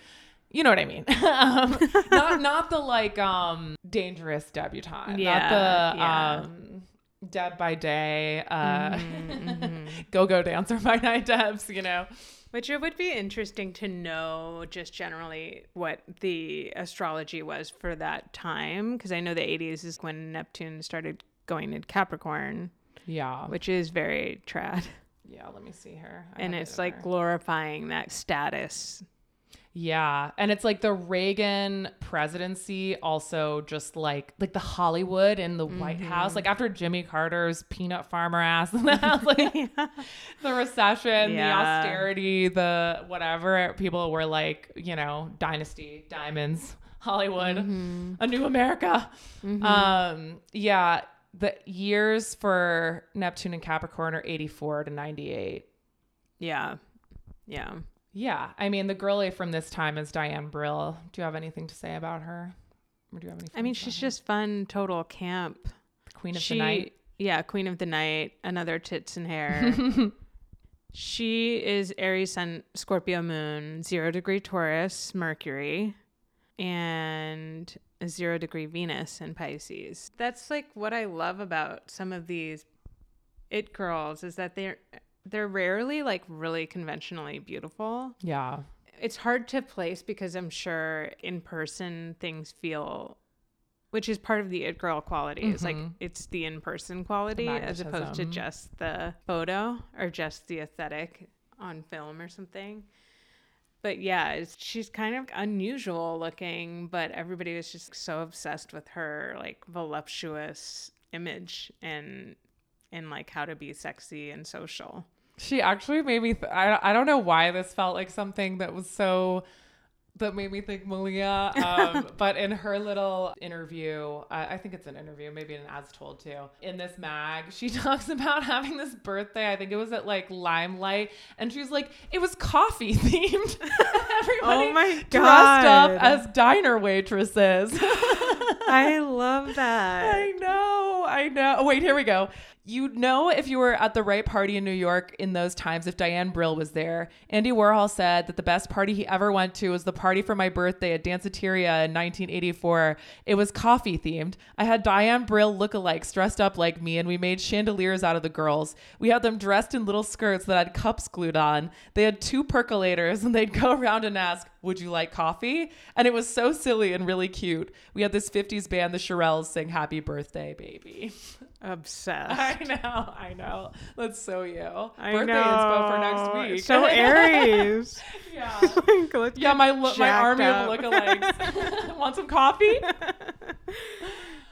you know what I mean. *laughs* um, not *laughs* not the like um dangerous debutante. Yeah, not the yeah. um Deb by day, uh Mm-hmm, *laughs* go go dancer by night Debs, you know. Which it would be interesting to know just generally what the astrology was for that time. Because I know the 80s is when Neptune started going into Capricorn, Yeah. which is very trad. Yeah, let me see here. I And it's like glorifying that status. Yeah, and it's like the Reagan presidency also just like like the Hollywood and the White Mm-hmm. House. Like after Jimmy Carter's peanut farmer ass *laughs* in the house, like *laughs* the recession, the austerity, the whatever, people were like, you know, dynasty, diamonds, Hollywood, Mm-hmm. a new America. Um, yeah, the years for Neptune and Capricorn are 84 to 98. Yeah. Yeah. Yeah, I mean the girlie from this time is Diane Brill. Do you have anything to say about her? Or do you have any? I mean, she's about just fun, total camp. the queen of she, the night. Yeah, Queen of the Night, another tits and hair. *laughs* she is Aries Sun, Scorpio Moon, zero degree Taurus, Mercury, and a zero degree Venus in Pisces. That's like what I love about some of these it girls is that they're they're rarely like really conventionally beautiful. Yeah. It's hard to place because I'm sure in person things feel which is part of the it girl quality is like Mhm. it's the in person quality as opposed to just the photo or just the aesthetic on film or something. But yeah, it's, she's kind of unusual looking, but everybody was just so obsessed with her like voluptuous image and and like how to be sexy and social. She actually made me. Th- I I don't know why this felt like something that was so that made me think Malia. Um, *laughs* but in her little interview, I, I think it's an interview, maybe an as told too. In this mag, she *laughs* talks about having this birthday. I think it was at like Limelight, and she's like, it was coffee *laughs* themed. Everybody Oh my dressed up as diner waitresses. I love that. I know, I know. Oh, wait, here we go. You'd know if you were at the right party in New York in those times if Diane Brill was there. Andy Warhol said that the best party he ever went to was the party for my birthday at Danceteria in 1984. It was coffee themed. I had Diane Brill lookalikes dressed up like me, and we made chandeliers out of the girls. We had them dressed in little skirts that had cups glued on. They had two percolators, and they'd go around and ask, would you like coffee? And it was so silly and really cute. We had this 50s band, the Shirelles, sing Happy Birthday, Baby. *laughs* Obsessed. *laughs* I know, I know. That's so you. I Birthday know. inspo for next week. So *laughs* Aries. yeah. *laughs* Like, Yeah, my lo- my army up. of lookalikes. Want some coffee?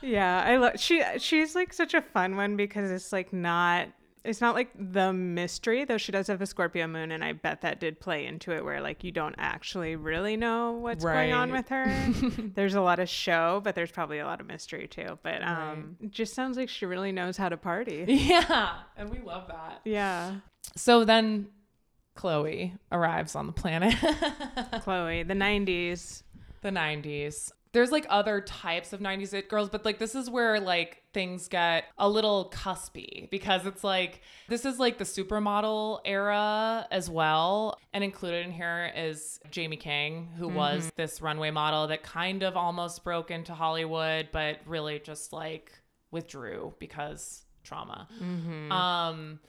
Yeah, I love she. She's like such a fun one because it's like not. It's not like the mystery, though she does have a Scorpio moon, and I bet that did play into it, where like you don't actually really know what's going on with her. *laughs* there's a lot of show, but there's probably a lot of mystery too. But um, it just sounds like she really knows how to party. *laughs* Yeah, and we love that. yeah, So then Chloe arrives on the planet. *laughs* Chloe, the '90s. the 90s. There's like other types of 90s it girls, but like this is where like things get a little cuspy because it's like this is like the supermodel era as well. And included in here is Jaime King, who was this runway model that kind of almost broke into Hollywood, but really just like withdrew because trauma. Um,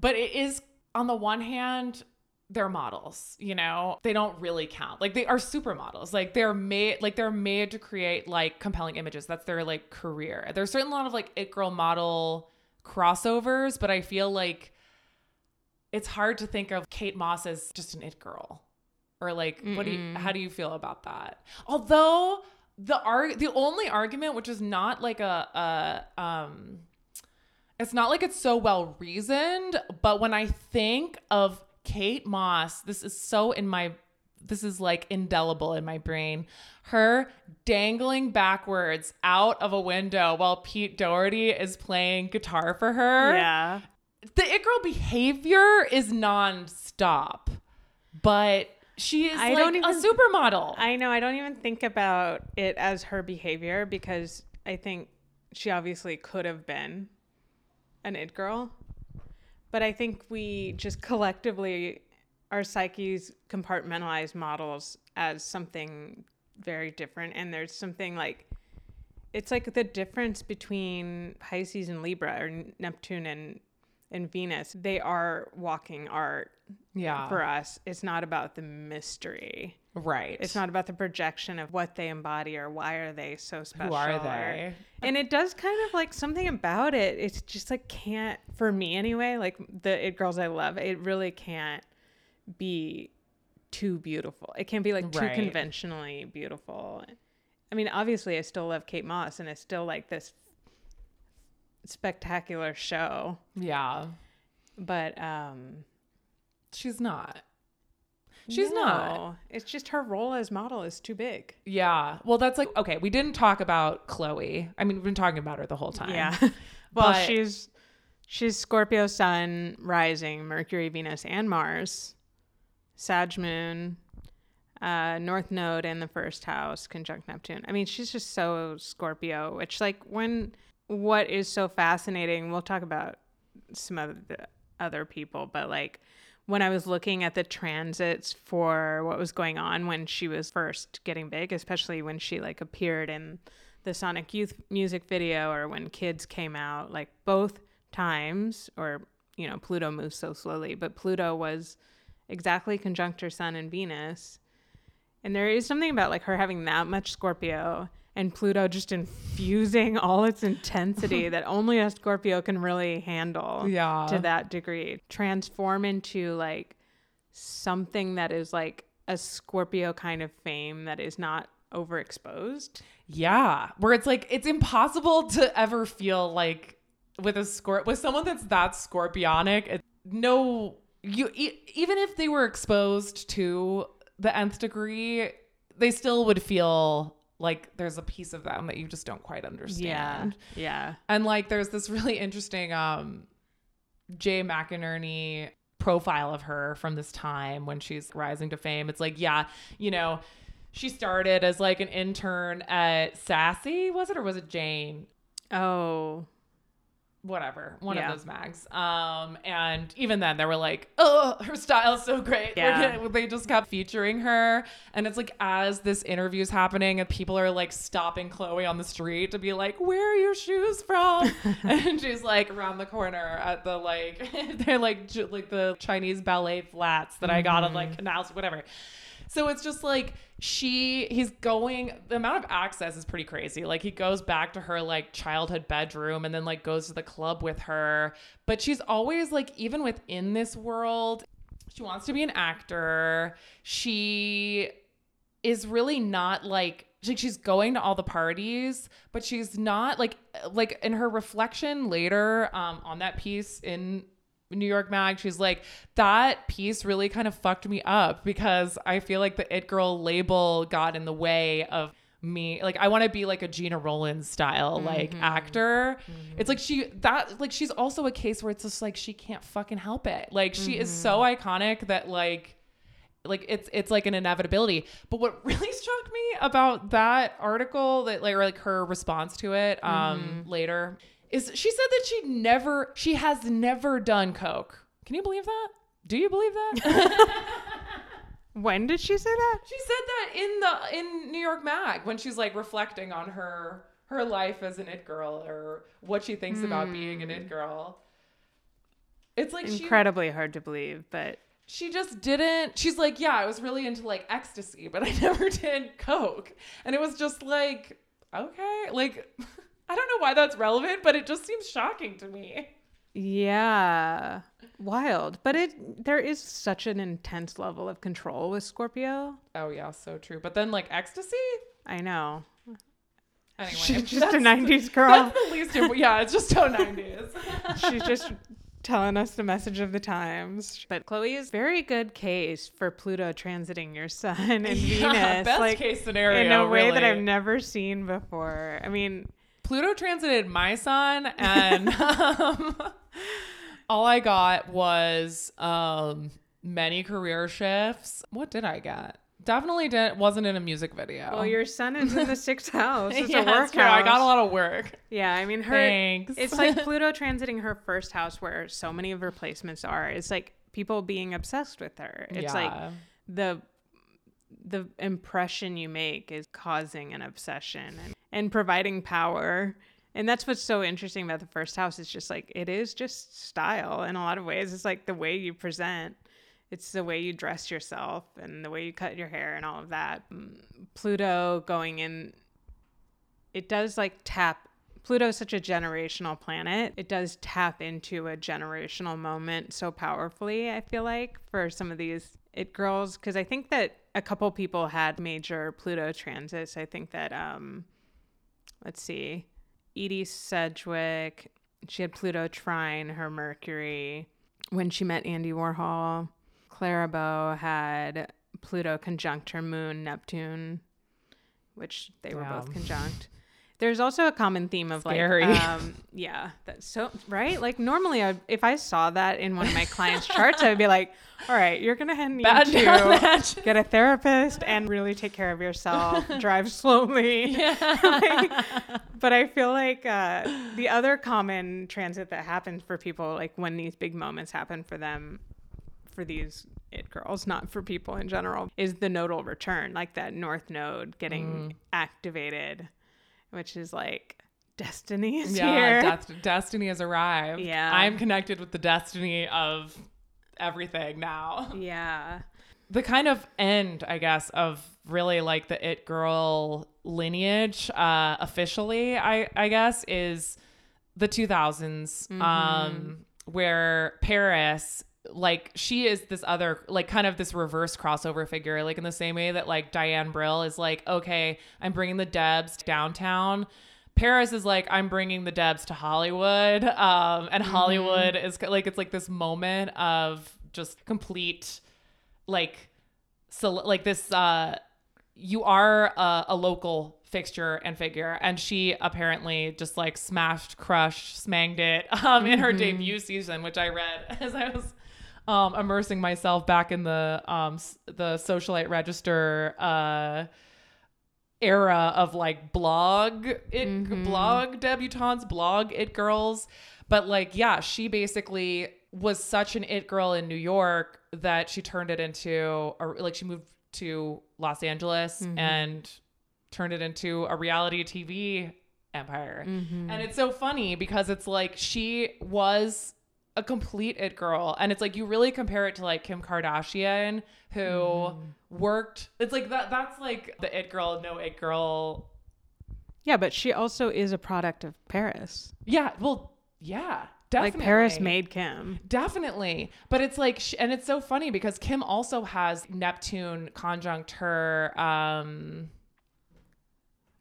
but it is on the one hand, they're models, you know, they don't really count. Like they are supermodels. Like they're made, like they're made to create like compelling images. That's their like career. There's certainly a lot of like it girl model crossovers, but I feel like it's hard to think of Kate Moss as just an it girl. Or like, what do you, how do you feel about that? Although the arg, the only argument, which is not like a, a um, it's not like it's so well reasoned, but when I think of Kate Moss, this is so in my this is like indelible in my brain. Her dangling backwards out of a window while Pete Doherty is playing guitar for her. Yeah, The it girl behavior is nonstop, but she is I like don't a supermodel. I know. I don't even think about it as her behavior because I think she obviously could have been an it girl. But I think we just collectively, our psyches compartmentalize models as something very different. And there's something like, it's like the difference between Pisces and Libra or Neptune and, and Venus. They are walking art yeah. for us. It's not about the mystery. Right. It's not about the projection of what they embody or why are they so special. Who are or- they? and it does kind of like something about it. It's just like can't for me anyway. Like the it girls I love, it really can't be too beautiful. It can't be like too Right. conventionally beautiful. I mean, obviously, I still love Kate Moss, and it's still like this spectacular show. Yeah. But um, She's not. She's not. It's just her role as model is too big. Yeah. Well, that's like okay. We didn't talk about Chloe. I mean, we've been talking about her the whole time. Yeah. *laughs* well, But- she's she's Scorpio Sun, rising, Mercury, Venus, and Mars, Sag Moon, uh, North Node in the first house, conjunct Neptune. I mean, she's just so Scorpio. Which, like, when what is so fascinating, we'll talk about some of the other people, but like when I was looking at the transits for what was going on when she was first getting big, especially when she like appeared in the Sonic Youth music video or when Kids came out, like both times, or you know, Pluto moves so slowly, but Pluto was exactly conjunct her Sun and Venus. And there is something about like her having that much Scorpio and Pluto just infusing *laughs* all its intensity that only a Scorpio can really handle Yeah. to that degree. Transform into like something that is like a Scorpio kind of fame that is not overexposed. Yeah, where it's like it's impossible to ever feel like with a scorp with someone that's that scorpionic. It, no, you e- even if they were exposed to the nth degree, they still would feel like there's a piece of them that you just don't quite understand. Yeah. Yeah. And like there's this really interesting um Jay McInerney profile of her from this time when she's rising to fame. It's like, yeah, you know, she started as like an intern at Sassy, was it or was it Jane? Oh. Whatever, one Yeah. of those mags. Um, and even then, they were like, "Oh, her style's so great." Yeah. gonna- *laughs* they just kept featuring her, and it's like as this interview's happening, and people are like stopping Chloe on the street to be like, "Where are your shoes from?" *laughs* and she's like around the corner at the like, *laughs* they're like like the Chinese ballet flats that I got on like canals, whatever. So it's just like she he's going the amount of access is pretty crazy. Like he goes back to her like childhood bedroom and then like goes to the club with her. But she's always like even within this world, she wants to be an actor. She is really not like she's going to all the parties, but she's not like like in her reflection later um on that piece in New York Mag, she's like, that piece really kind of fucked me up because I feel like the it girl label got in the way of me. Like, I want to be like a Gena Rowlands style, like mm-hmm. actor. Mm-hmm. It's like she, that, like, she's also a case where it's just like she can't fucking help it. Like, she is so mm-hmm. iconic that, like, like it's it's like an inevitability. But what *laughs* really struck me about that article that like or like her response to it um later is she said that she never she has never done coke. Can you believe that? Do you believe that? *laughs* When did she say that? she said that in the in New York Mag when she's like reflecting on her her life as an it girl or what she thinks about being an it hmm. girl. It's like she Incredibly hard to believe, but she just didn't she's like yeah i was really into like ecstasy but i *laughs* never did coke and it was just like okay like *laughs* i don't know why that's relevant but it just seems shocking to me yeah, wild. But it there is such an intense level of control with Scorpio. oh yeah so true but then like ecstasy I know. anyway She's just a '90s girl. that's the least yeah it's just so 90s *laughs* She's just telling us the message of the times. But Chloe is very good case for Pluto transiting your sun and *laughs* Yeah, Venus, best like case scenario in a way that. I've never seen before. I mean, Pluto transited my sun, and *laughs* um, all I got was um, many career shifts. What did I get? Definitely didn't wasn't in a music video. well, your sun is in the sixth house. It's *laughs* yeah, a work true. I got a lot of work. Yeah, I mean, her. Thanks. It's like *laughs* Pluto transiting her first house, where so many of her placements are. It's like people being obsessed with her. It's like the the impression you make is causing an obsession and, and providing power. And that's what's so interesting about the first house. It's just like it is just style in a lot of ways. It's like the way you present. It's the way you dress yourself and the way you cut your hair and all of that. Mm, Pluto going in it does like tap Pluto's such a generational planet. It does tap into a generational moment so powerfully, I feel like, for some of these it girls. Cause I think that a couple people had major Pluto transits. I think that um let's see, Edie Sedgwick, she had Pluto trine her Mercury when she met Andy Warhol. Clara Bow had Pluto conjunct her moon, Neptune, which they were Yeah. both conjunct. There's also a common theme of Scary. like, um, yeah, that's so right. Like normally, I'd, if I saw that in one of my clients' charts, I'd be like, "All right, you're gonna need Bad to match. get a therapist and really take care of yourself. *laughs* Drive slowly." *laughs* Like, but I feel like uh, the other common transit that happens for people, like when these big moments happen for them, for these it girls, not for people in general, is the nodal return, like that north node getting activated, which is like destiny is Yeah, here. Dest- destiny has arrived. Yeah. I'm connected with the destiny of everything now. *laughs* yeah. the kind of end, I guess, of really like the it girl lineage, uh, officially, I I guess, is the 2000s, um, where Paris. Like she is this other like kind of this reverse crossover figure like in the same way that like Diane Brill is like okay I'm bringing the Debs downtown. Paris is like I'm bringing the Debs to Hollywood, um, and Hollywood is like it's like this moment of just complete, like, so like this. Uh, you are a, a local fixture and figure, and she apparently just like smashed, crushed, smanged it um, in her debut season, which I read *laughs* as I was um, immersing myself back in the um, the socialite register. Uh, era of like blog it blog debutantes blog it girls. But like yeah she basically was such an it girl in new york that she turned it into a, like she moved to los angeles and turned it into a reality tv empire. And it's so funny because it's like she was a complete it girl and it's like you really compare it to like kim kardashian who worked it's like that that's like the it girl no it girl Yeah, but she also is a product of Paris. yeah well yeah definitely Like Paris made Kim. definitely but it's like sh- and it's so funny because kim also has neptune conjunct her um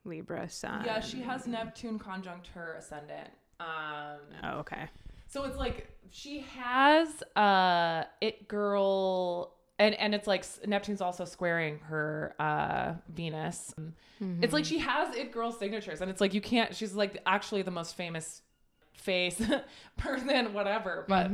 Libra sun. yeah she has neptune conjunct her ascendant um Oh, okay. So it's like she has uh it girl and and it's like Neptune's also squaring her uh Venus. It's like she has it girl signatures and it's like you can't she's like actually the most famous face *laughs* person whatever but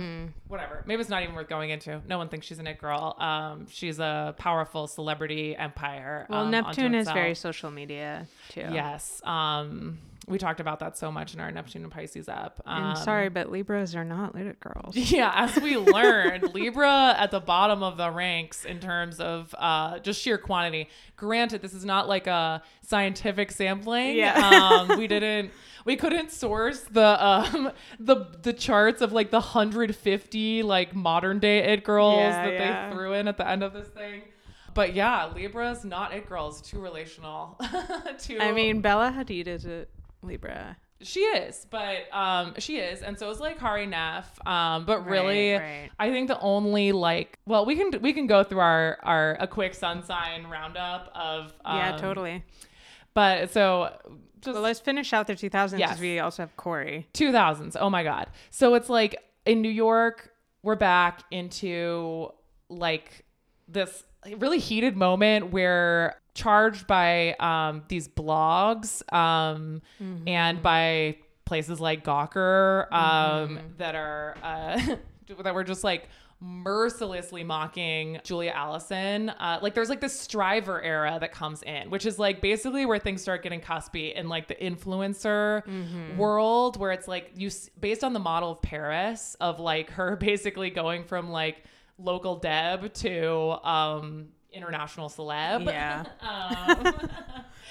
whatever. Maybe it's not even worth going into. No one thinks she's an it girl. Um she's a powerful celebrity empire Well, um, Neptune is very social media too. yes um we talked about that so much in our neptune and pisces app And um, sorry, but Libras are not lit girls. *laughs* yeah, as we learned, *laughs* Libra at the bottom of the ranks in terms of uh, just sheer quantity. Granted, this is not like a scientific sampling. Yeah. um, we *laughs* didn't, we couldn't source the um, the the charts of like the hundred fifty like modern day it girls Yeah, that yeah. they threw in at the end of this thing. But yeah, Libra's not it girls, too relational. too, I mean, Bella Hadid is a Libra. she is, but um, she is, and so is like Hari Nef. Um, but really, right. I think the only like, well, we can we can go through our our a quick sun sign roundup of um, yeah, totally. But so just Well, let's finish out the 2000s Yes. we also have Cory. 2000s. Oh my god. So it's like in New York, we're back into like this really heated moment where charged by um, these blogs um, and by places like Gawker um, that are uh, *laughs* that were just like mercilessly mocking Julia Allison. Uh, like there's like this striver era that comes in, which is like basically where things start getting cuspy in like the influencer world, where it's like you based on the model of Paris of like her *laughs* basically going from like local deb to um international celeb. Yeah. *laughs* Um,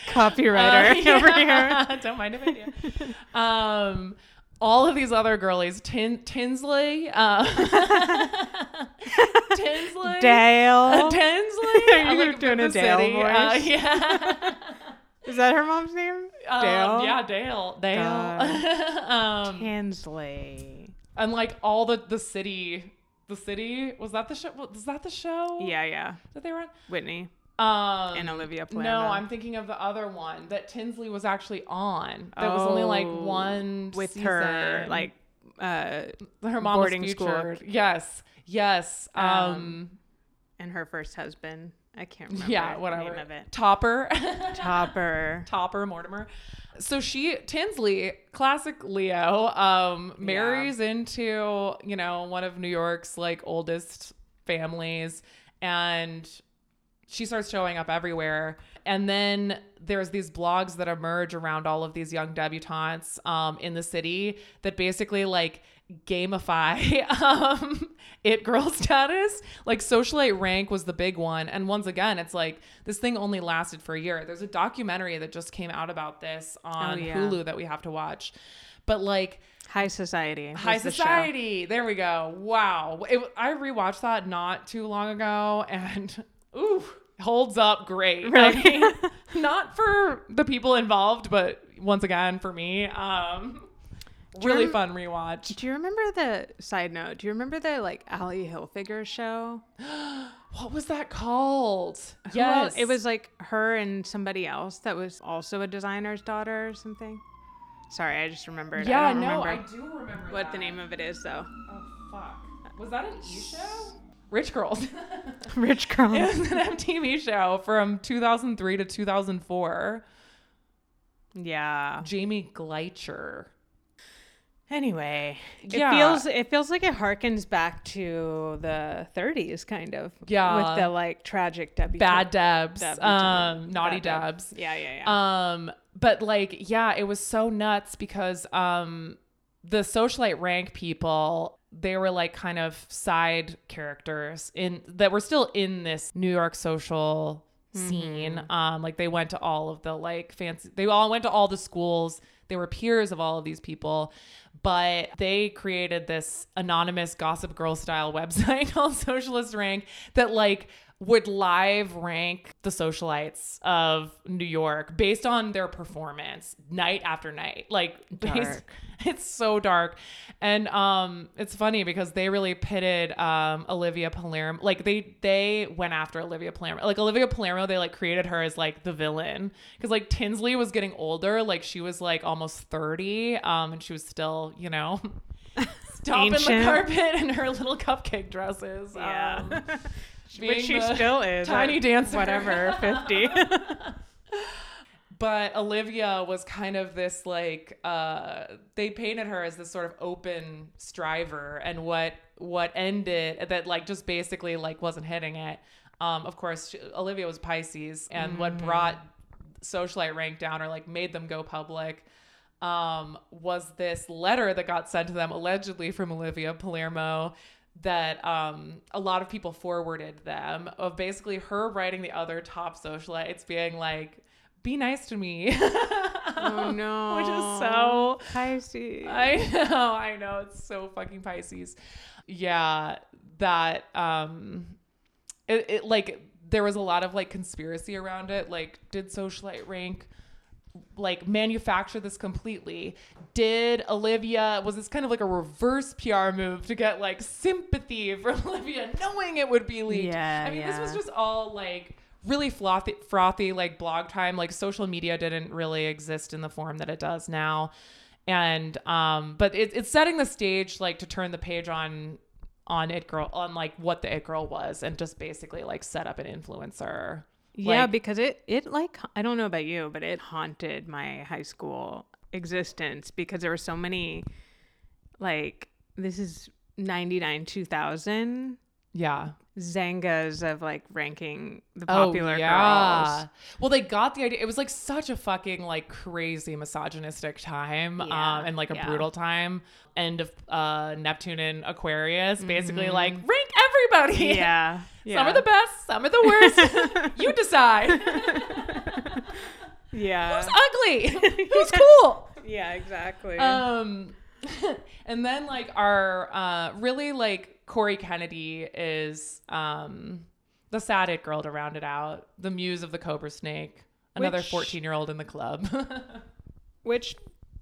Copywriter uh, *laughs* over here. *laughs* Don't mind if I do. Um, all of these other girlies, Tin Tinsley, uh, Tinsley, Dale. Tinsley. Are you doing a Dale city. Uh, voice? yeah. Is that her mom's name? Um, Dale? yeah, Dale. Dale. um, Tinsley. and like all the the city, the city was that the show? Was that the show? Yeah, yeah. that they were on. Whitney Um, and Olivia No, I'm thinking of the other one that Tinsley was actually on. That was only like one with season. her like uh her mom boarding school. Yes, yes. Um, Um, and her first husband. I can't remember yeah, the whatever. name of it. Topper. Topper. *laughs* Topper Mortimer. So she Tinsley, classic Leo, um, marries into, you know, one of New York's like oldest families and she starts showing up everywhere. And then there's these blogs that emerge around all of these young debutantes um, in the city that basically like gamify *laughs* um, it girl status. Like socialite rank was the big one. And once again, it's like this thing only lasted for a year. There's a documentary that just came out about this on Oh, yeah. Hulu that we have to watch. But like High Society. High the. Society. There we go. Wow. It, I rewatched that not too long ago and *laughs* ooh, holds up great. I Right. mean, not for the people involved, but once again for me. Um really rem- fun rewatch. Do you remember the side note? Do you remember the like Ally Hilfiger show? *gasps* What was that called? Who else- it was like her and somebody else that was also a designer's daughter or something. Sorry, I just remembered. Yeah, I don't no, remember I do remember what that. the name of it is though. Oh fuck. Was that an E show? Rich Girls. *laughs* *laughs* Rich Girls. it was an MTV show from 2003 to 2004. yeah. Jaime Gleicher. Anyway, it feels it feels like it harkens back to the 30s, kind of. Yeah. with the like tragic debut. Bad Debs, Debutante. um, Naughty Bad Deb. Debs. Yeah, yeah, yeah. Um, but like, yeah, it was so nuts because um, the socialite rank people, they were like kind of side characters in that were still in this New York social scene. Um, like they went to all of the like fancy, they all went to all the schools. They were peers of all of these people, but they created this anonymous gossip girl style *laughs* website called Socialite Rank that like would live rank the socialites of New York based on their performance night after night. Like *laughs* based, Dark. it's so dark. And um it's funny because they really pitted um Olivia Palermo like they they went after Olivia Palermo. Like Olivia Palermo they like created her as like the villain cuz like Tinsley was getting older, like she was like almost 30 um and she was still, you know, *laughs* stomping the carpet in her little cupcake dresses. Yeah. Um, Which she still is. tiny dancer. Whatever, 50. *laughs* but Olivia was kind of this like uh they painted her as this sort of open striver and what what ended that like just basically like wasn't hitting it. Um of course she, Olivia was Pisces and what brought socialite rank down or like made them go public um was this letter that got sent to them allegedly from Olivia Palermo that um, a lot of people forwarded them of basically her writing the other top socialites being like, be nice to me. oh *laughs* no. Which is so Pisces. I know, I know. It's so fucking Pisces. Yeah, that um it, it like there was a lot of like conspiracy around it. Like, did socialite rank like manufacture this completely? Did Olivia was this kind of like a reverse PR move to get like sympathy for *laughs* Olivia, knowing it would be leaked? Yeah, I mean, this was just all like really frothy, frothy like blog time. Like social media didn't really exist in the form that it does now, and um, but it, it's setting the stage like to turn the page on on it girl on like what the it girl was and just basically like set up an influencer. Yeah, Like- because it it like I don't know about you, but it haunted my high school existence because there were so many like this is 99 2000 Yeah. Xangas of like ranking the Oh, popular girls. Well, they got the idea. It was like such a fucking like crazy misogynistic time, Yeah, um, and like a yeah. brutal time. End of uh, Neptune and Aquarius, basically Mhm. like rank everybody. *laughs* Yeah. Yeah. Some are the best, some are the worst. *laughs* you decide. yeah. Who's ugly? *laughs* Who's cool? yeah, exactly. Um, *laughs* and then like our uh, really like Cory Kennedy is um the sad it girl to round it out, the muse of the Cobra Snake, another Which- fourteen year old in the club. which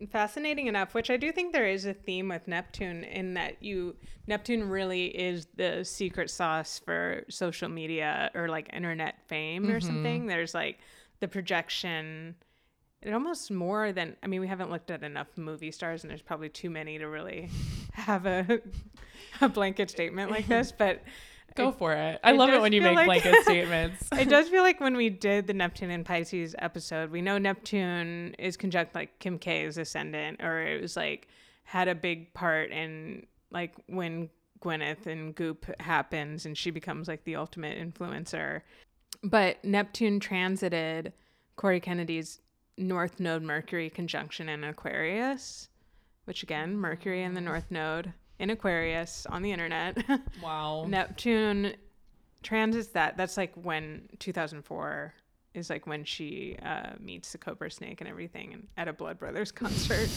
fascinating enough which i do think there is a theme with neptune in that you neptune really is the secret sauce for social media or like internet fame or mm-hmm. something. There's like the projection it almost more than i mean we haven't looked at enough movie stars and there's probably too many to really *laughs* have a *laughs* a blanket statement like this but Go for it. I it love it when you make like- blanket *laughs* statements. it does feel like when we did the Neptune and Pisces episode, we know Neptune is conjunct like Kim K's ascendant, or it was like had a big part in like when Gwyneth and Goop happens and she becomes like the ultimate influencer. But Neptune transited Cory Kennedy's North Node Mercury conjunction in Aquarius, which again, Mercury in the North Node in Aquarius on the internet. *laughs* wow. Neptune transits that. That's like when 2004 is like when she uh, meets the Cobra Snake and everything and at a Blood Brothers *laughs* concert.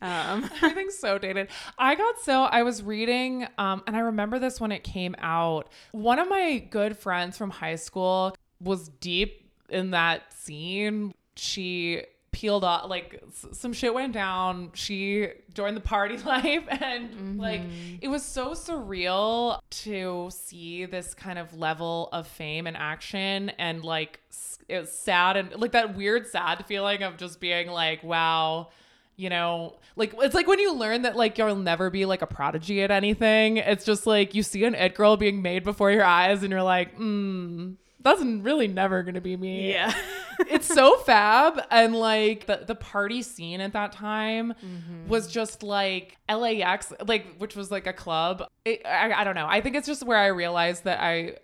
um, *laughs* Everything's so dated. I got so I was reading, um, and I remember this when it came out. One of my good friends from high school was deep in that scene. She peeled off like s- some shit went down she joined the party *laughs* life and like it was so surreal to see this kind of level of fame and action and like s- it was sad and like that weird sad feeling of just being like wow you know like it's like when you learn that like you'll never be like a prodigy at anything it's just like you see an it girl being made before your eyes and you're like mm that's really never gonna be me yeah. *laughs* it's so fab and like the, the party scene at that time mm-hmm. was just like lax like which was like a club it, I, I don't know i think it's just where i realized that i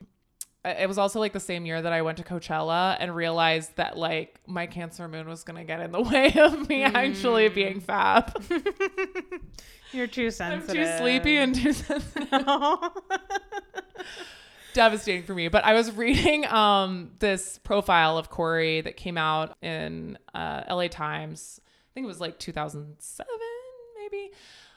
uh, it was also like the same year that I went to Coachella and realized that like my Cancer moon was gonna get in the *laughs* way of me actually mm. being fab. *laughs* You're too sensitive. I'm too sleepy and too sensitive. Devastating for me. But I was reading um this profile of Cory that came out in uh, LA Times. I think it was like 2007, maybe.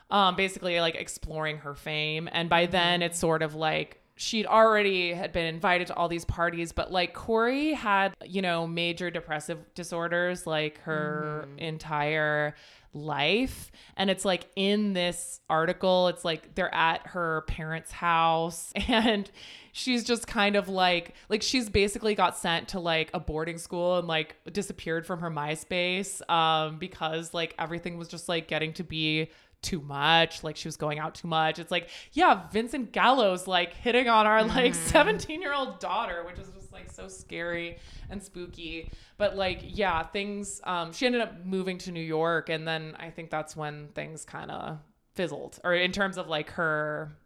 Um, basically like exploring her fame, and by then it's sort of like she'd already had been invited to all these parties, but like Cory had you know major depressive disorders like her entire life and it's like in this article it's like they're at her parents house *laughs* and she's just kind of like like she's basically got sent to like a boarding school and like disappeared from her myspace um because like everything was just like getting to be too much like she was going out too much. It's like yeah Vincent Gallo's like hitting on our like 17 year old daughter which is just like so scary and spooky. But like yeah things um she ended up moving to new york and then i think that's when things kind of fizzled or in terms of like her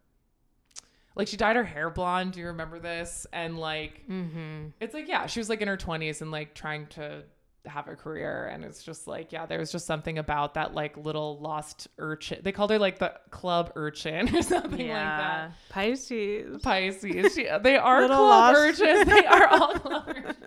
like she dyed her hair blonde do you remember this and like mm-hmm. it's like yeah she was like in her 20s and like trying to have a career and it's just like yeah there was just something about that like little lost urchin they called her like the club urchin *laughs* or something like that Pisces. Pisces. She, they *laughs* are club lost. urchins. *laughs* They are all club urchins.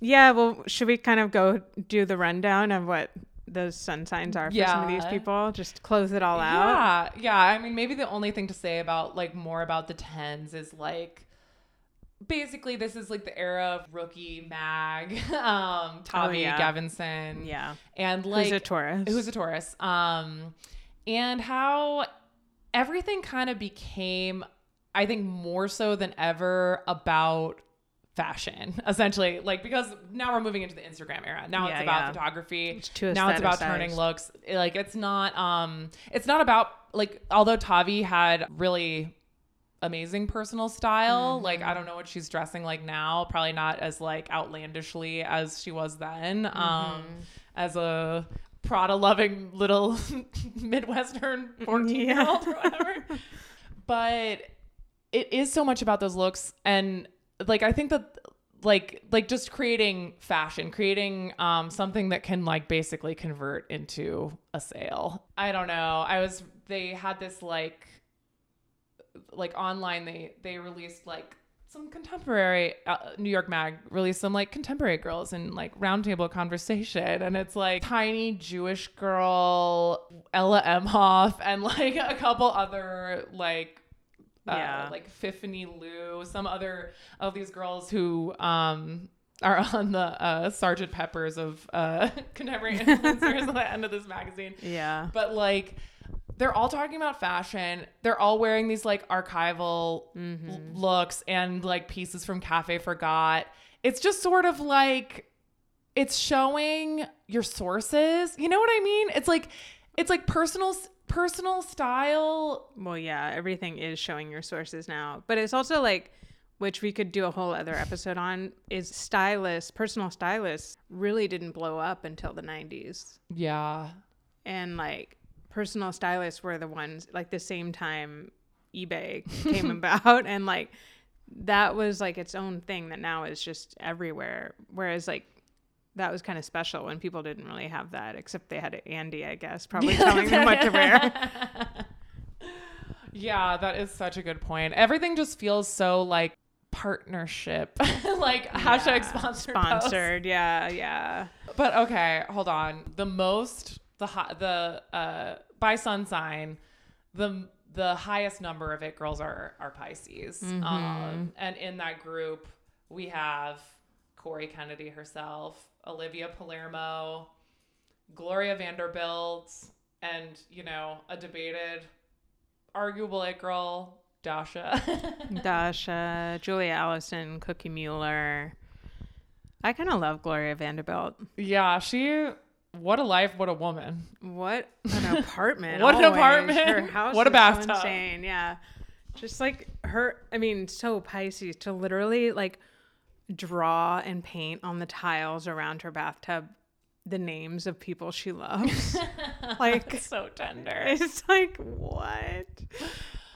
Yeah, well, should we kind of go do the rundown of what those sun signs are for some of these people? Just close it all out. Yeah, yeah. I mean, maybe the only thing to say about like more about the tens is like basically this is like the era of rookie mag, *laughs* um, Tavi Oh, yeah. Gevinson, Yeah. and like Who's a Taurus? who's a Taurus, um, and how everything kind of became, I think, more so than ever about fashion essentially. Like because now we're moving into the instagram era. Now Yeah, it's about yeah. photography. It's now it's about turning looks. Like it's not um it's not about like although tavi had really amazing personal style like i don't know what she's dressing like now. Probably not as like outlandishly as she was then. Um as a prada loving little *laughs* midwestern *laughs* 14 year old or whatever. But it is so much about those looks. And like i think that like like just creating fashion creating um something that can like basically convert into a sale. I don't know. I was they had this like like online they they released like some contemporary uh, New York Mag released some like contemporary girls in like roundtable conversation, and it's like tiny Jewish girl Ella Emhoff and like *laughs* a couple other like uh, Yeah. like Tiffany Lou, some other of these girls who um are *laughs* on the uh, Sergeant Peppers of uh, *laughs* contemporary influencers at the end of this magazine Yeah. but like they're all talking about fashion. They're all wearing these like archival l- looks and like pieces from Cafe Forgot. It's just sort of like it's showing your sources. You know what I mean? It's like it's like personal personal style. Well, yeah, everything is showing your sources now. But it's also like, which we could do a whole other episode on, is stylists, personal stylists really didn't blow up until the 90s. Yeah. And like, personal stylists were the ones, like, the same time eBay came *laughs* about. And like, that was like its own thing that now is just everywhere. Whereas, like, that was kind of special when people didn't really have that, except they had Andy, I guess, *laughs* probably telling them what to wear. *laughs* Yeah, that is such a good point. Everything just feels so like partnership, *laughs* like hashtag Yeah, sponsored. Sponsored, yeah, yeah. But okay, hold on. The most the hi- the uh by sun sign, the the highest number of it girls are are Pisces. Um, and in that group we have Cory Kennedy herself, Olivia Palermo, Gloria Vanderbilt, and you know a debated, arguable it girl, Dasha. *laughs* Dasha, Julia Allison, Cookie Mueller. I kind of love Gloria Vanderbilt. yeah, she. What a life! What a woman! What an *laughs* apartment! What an apartment. Her house What a is so bathtub. insane. Yeah, just like her. I mean, so Pisces to literally like draw and paint on the tiles around her bathtub the names of people she loves. *laughs* like so tender. it's like what?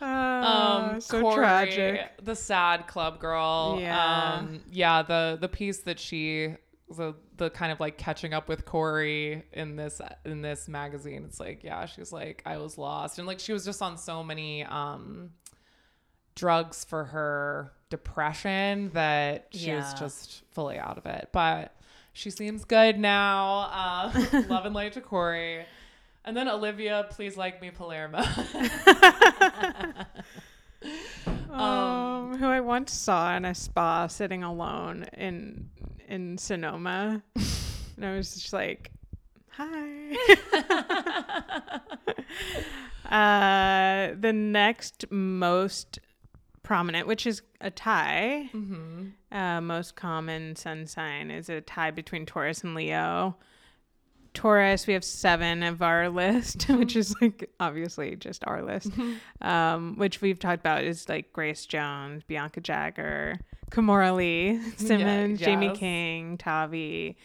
Uh, um so Cory, tragic. the sad club girl Yeah. um yeah the the piece that she the the kind of like catching up with Cory in this in this magazine it's like yeah she's like I was lost and like she was just on so many um drugs for her depression that she was just fully out of it. But she seems good now. Um *laughs* love and light to Cory. And then Olivia please like me Palermo. *laughs* *laughs* Um, who I once saw in a spa sitting alone in in Sonoma, and I was just like, "Hi." uh, the next most prominent, which is a tie, mm-hmm. uh, most common sun sign is a tie between Taurus and Leo. Taurus, we have seven of our list, *laughs* which is like obviously just our list, um, which we've talked about is like Grace Jones, Bianca Jagger, Kimora Lee, *laughs* Simmons, Jaime yes. King, Tavi,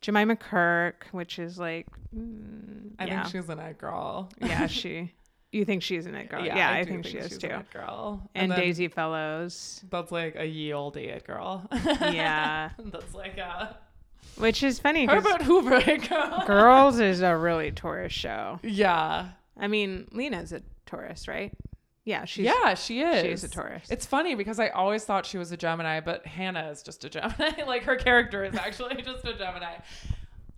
Jemima Kirk, which is like, mm, I yeah, think she's an it girl. yeah, *laughs* she. You think she's an it, girl? Yeah, I, do think, she is she's too. an it girl. And, then Daisy Fellowes, That's like a ye olde it girl. yeah, *laughs* that's like a which is funny. Herbert Hoover it girl. *laughs* Girls is a really Taurus show. Yeah. I mean, Lena's a Taurus, right? Yeah, she's yeah, she is. she's a Taurus. It's funny because I always thought she was a Gemini, but Hannah is just a Gemini. *laughs* like her character is actually just a Gemini.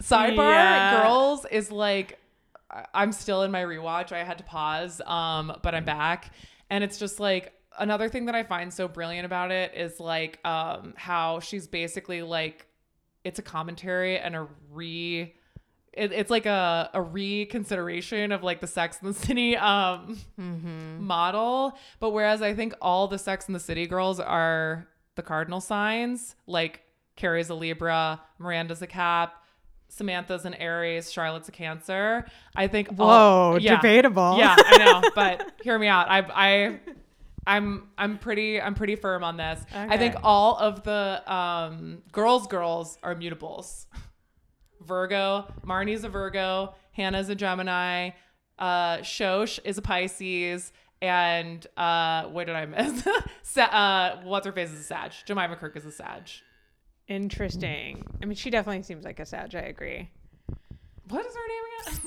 Sidebar, Yeah. girls is like I- I'm still in my rewatch. I had to pause, um, but I'm back. And it's just like another thing that I find so brilliant about it is like um how she's basically like it's a commentary and a re it, it's like a, a reconsideration of like the Sex and the City um model. But whereas I think all the Sex and the City girls are the cardinal signs, like Carrie's a Libra, Miranda's a Cap, Samantha's an Aries, Charlotte's a Cancer. I think Whoa, yeah. debatable. Yeah, I know, *laughs* but hear me out. I I I'm I'm pretty I'm pretty firm on this. I think all of the um girls girls are mutables. Virgo, Marnie's a Virgo, Hannah's a Gemini, uh Shosh is a Pisces, and uh what did I miss? *laughs* Sa- uh what's her face is a Sag. Jemima Kirk is a Sag. Interesting. I mean, she definitely seems like a Sag. I agree. What is her name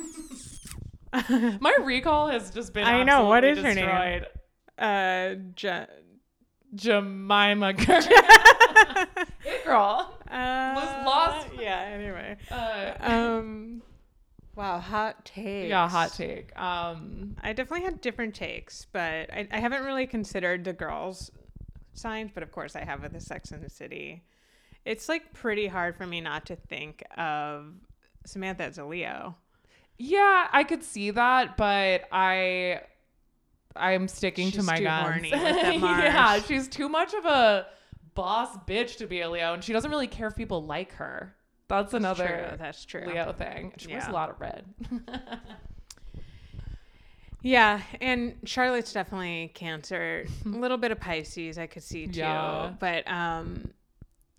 again? *laughs* My recall has just been I know, What is absolutely is her name? Uh, Je- Jemima *laughs* Kirk. Hey, girl. uh, lost. Yeah. Anyway. Uh, Um. *laughs* Wow. Hot take. yeah, hot take. Um, I definitely had different takes, but I, I haven't really considered the girls' signs. But of course, I have with the Sex and the City. It's like pretty hard for me not to think of Samantha as a Leo. yeah, I could see that, but I, I'm sticking to my too guns. *laughs* yeah, she's too much of a boss bitch to be a Leo, and she doesn't really care if people like her. That's another True, that's true. Leo thing. She wears a lot of red. *laughs* Yeah, and Charlotte's definitely Cancer. *laughs* A little bit of Pisces I could see too. Yeah. But um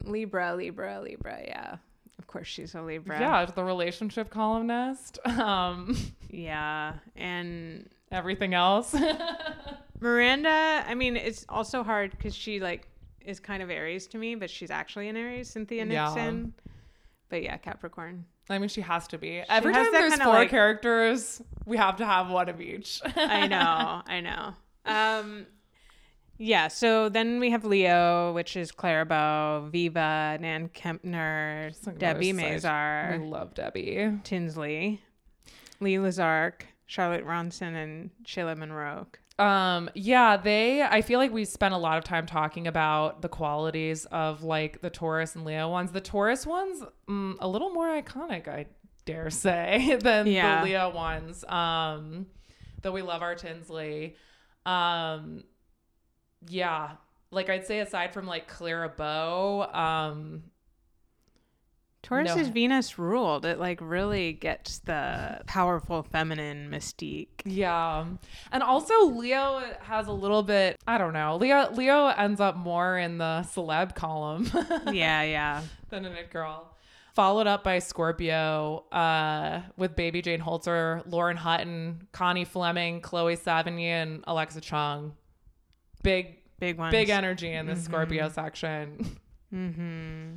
Libra, Libra, Libra, yeah. Of course she's a Libra. Yeah, the relationship columnist. *laughs* Um, Yeah. And everything else. *laughs* Miranda, I mean, it's also hard because she like is kind of Aries to me, but she's actually an Aries, Cynthia Nixon. Yeah. But yeah, Capricorn. I mean, she has to be. Every time there's four like- characters, we have to have one of each. I know, *laughs* I know. Um, yeah. So then we have Leo, which is Clara Bow, Viva, Nan Kempner, Debbie Mazar, I love Debbie. Tinsley, Lee Lazark, Charlotte Ronson, and Shayla Monroe. Um, yeah, they, I feel like we spent a lot of time talking about the qualities of like the Taurus and Leo ones. The Taurus ones, mm, a little more iconic, I dare say, *laughs* than Yeah. the Leo ones. Um, though we love our Tinsley. Um, yeah, like I'd say aside from like Clara Bow, um, Taurus No. is Venus ruled. It like really gets the powerful feminine mystique. Yeah. And also Leo has a little bit, I don't know. Leo Leo ends up more in the celeb column *laughs* yeah, yeah. than an it girl. Followed up by Scorpio, uh, with Baby Jane Holzer, Lauren Hutton, Connie Fleming, Chloë Sevigny, and Alexa Chung. Big Big ones. big energy in the Scorpio section. *laughs* Mm-hmm.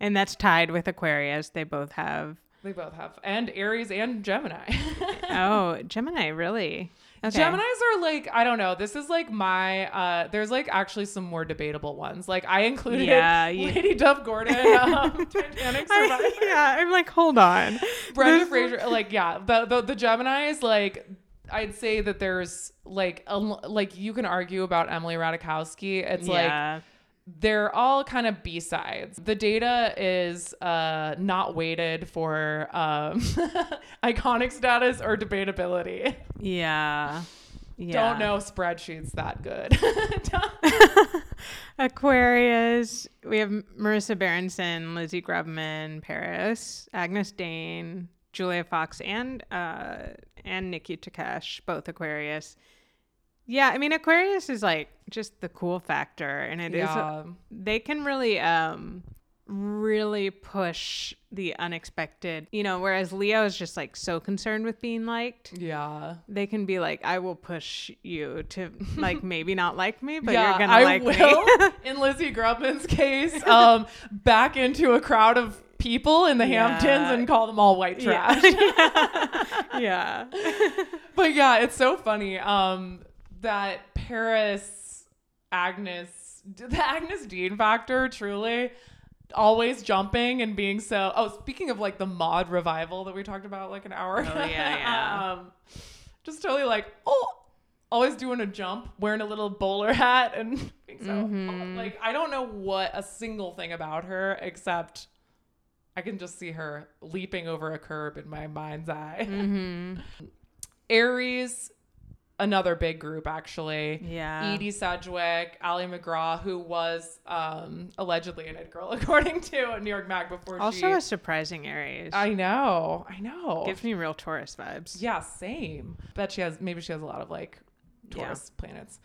And that's tied with Aquarius. They both have. They both have and Aries and Gemini. *laughs* Oh, Gemini, really? Okay. Geminis are like I don't know. This is like my uh there's like actually some more debatable ones. Like I included Yeah, you- *laughs* Lady Duff Gordon, um, Titanic Survivor, I, yeah, I'm like, hold on. Brenda Frazier. Like yeah, the the, the Geminis like. I'd say that there's like a, like you can argue about Emily Ratajkowski. It's like they're all kind of b-sides the data is uh not weighted for um *laughs* iconic status or debatability yeah. Yeah. don't know spreadsheets that good *laughs* Aquarius. We have Marisa Berenson, Lizzie Grubman, Paris, Agyness Deyn, Julia Fox, and uh, and Nikki Takesh, both Aquarius. Yeah, I mean Aquarius is like just the cool factor, and it is yeah they can really um really push the unexpected. You know, whereas Leo is just like so concerned with being liked. yeah They can be like, I will push you to like *laughs* maybe not like me, but yeah, you're gonna I like will. me. *laughs* in Lizzie Grubman's case, um, back into a crowd of people in the Yeah. Hamptons and call them all white trash. *laughs* *laughs* yeah. but yeah, it's so funny. Um, that Paris Agyness, the Agyness Deyn factor, truly always jumping and being so. Oh, speaking of like the mod revival that we talked about like an hour ago. Oh, yeah, yeah. *laughs* um, just totally like oh. Always doing a jump, wearing a little bowler hat, and being so Mhm. like I don't know what a single thing about her except I can just see her leaping over a curb in my mind's eye. *laughs* hmm Aries, another big group actually. Yeah. Edie Sedgwick, Ali MacGraw, who was um, allegedly an it girl, *laughs* according to New York Mag before Also she. a surprising Aries. I know, I know. Gives me real Taurus vibes. yeah, same. Bet she has. Maybe she has a lot of like Yeah. Taurus planets.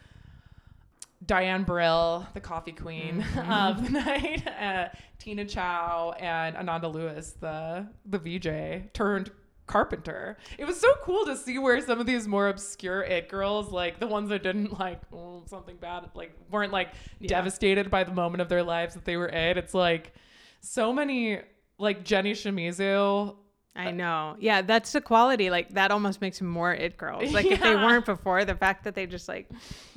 Diane Brill, the coffee queen Mm-hmm. *laughs* of the night, *laughs* uh, Tina Chow, and Ananda Lewis, the the VJ turned carpenter. It was so cool to see where some of these more obscure it girls, like the ones that didn't like oh, something bad, like weren't like Yeah. devastated by the moment of their lives that they were it. It's like so many like Jenny Shimizu. I know. Yeah, that's the quality. Like that almost makes them more it girls. *laughs* Like if they weren't before, the fact that they just like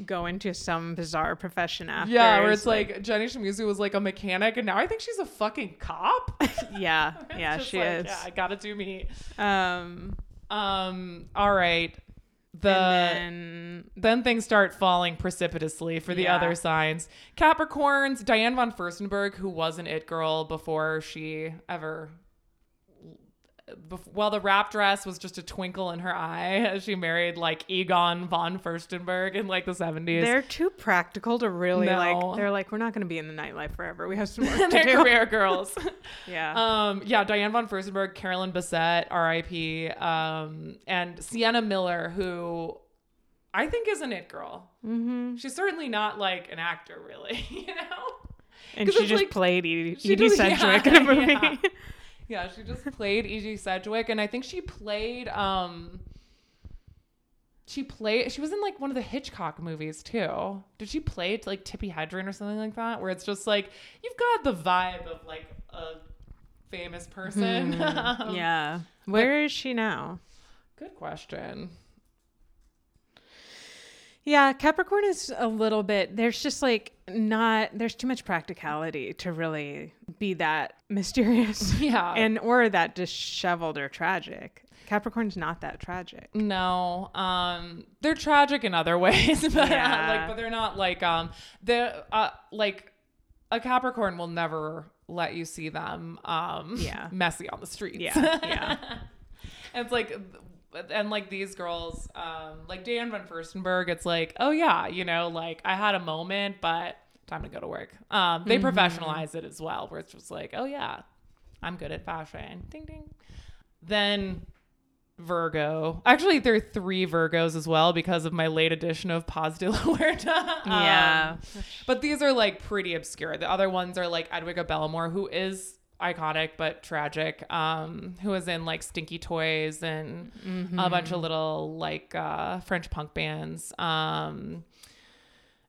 go into some bizarre profession after. Yeah, where it's like, Jenny Shimizu was like a mechanic, and now I think she's a fucking cop. *laughs* yeah, *laughs* yeah, she like, is. Yeah, I gotta do me. Um, Um. All right. The then, then things start falling precipitously for the Yeah. other signs. Capricorns. Diane von Furstenberg, who was an it girl before she ever. Bef- Well, the wrap dress was just a twinkle in her eye. As she married like Egon von Furstenberg in like the 70s. they're too practical to really No. like. They're like, we're not going to be in the nightlife forever. We have some work *laughs* to do. career girls. *laughs* Yeah. Um, yeah, Diane von Furstenberg, Carolyn Bessette, R.I.P., um, and Sienna Miller, who I think is an it girl. Mm-hmm. She's certainly not like an actor, really. *laughs* You know. And she just like- played Edie, Edie Sedgwick yeah, in a movie. yeah. Yeah, she just played Edie Sedgwick, and I think she played. um She played. She was in like one of the Hitchcock movies too. Did she play like Tippi Hedren or something like that? Where it's just like you've got the vibe of like a famous person. *laughs* Um, yeah. Where is she now? Good question. Yeah, Capricorn is a little bit. There's just like not. There's too much practicality to really be that *laughs* mysterious. *laughs* Yeah. and or that disheveled or tragic. Capricorn's not that tragic. No, um, they're tragic in other *laughs* ways, but Yeah. like, but they're not like um, the uh, like a Capricorn will never let you see them um, Yeah. messy on the streets. Yeah, yeah. and it's like, and like these girls, um, like Dan van Furstenberg, it's like, oh yeah, you know, like I had a moment, but time to go to work. Um, they Mm-hmm. professionalize it as well, where it's just like, oh yeah, I'm good at fashion. Ding ding. Then Virgo. Actually, there are three Virgos as well because of my late edition of Paz de la Huerta. Um, Yeah. but these are like pretty obscure. The other ones are like Edwige Belmore, who is iconic but tragic, um, who was in like Stinky Toys and a bunch of little like uh, French punk bands. Um,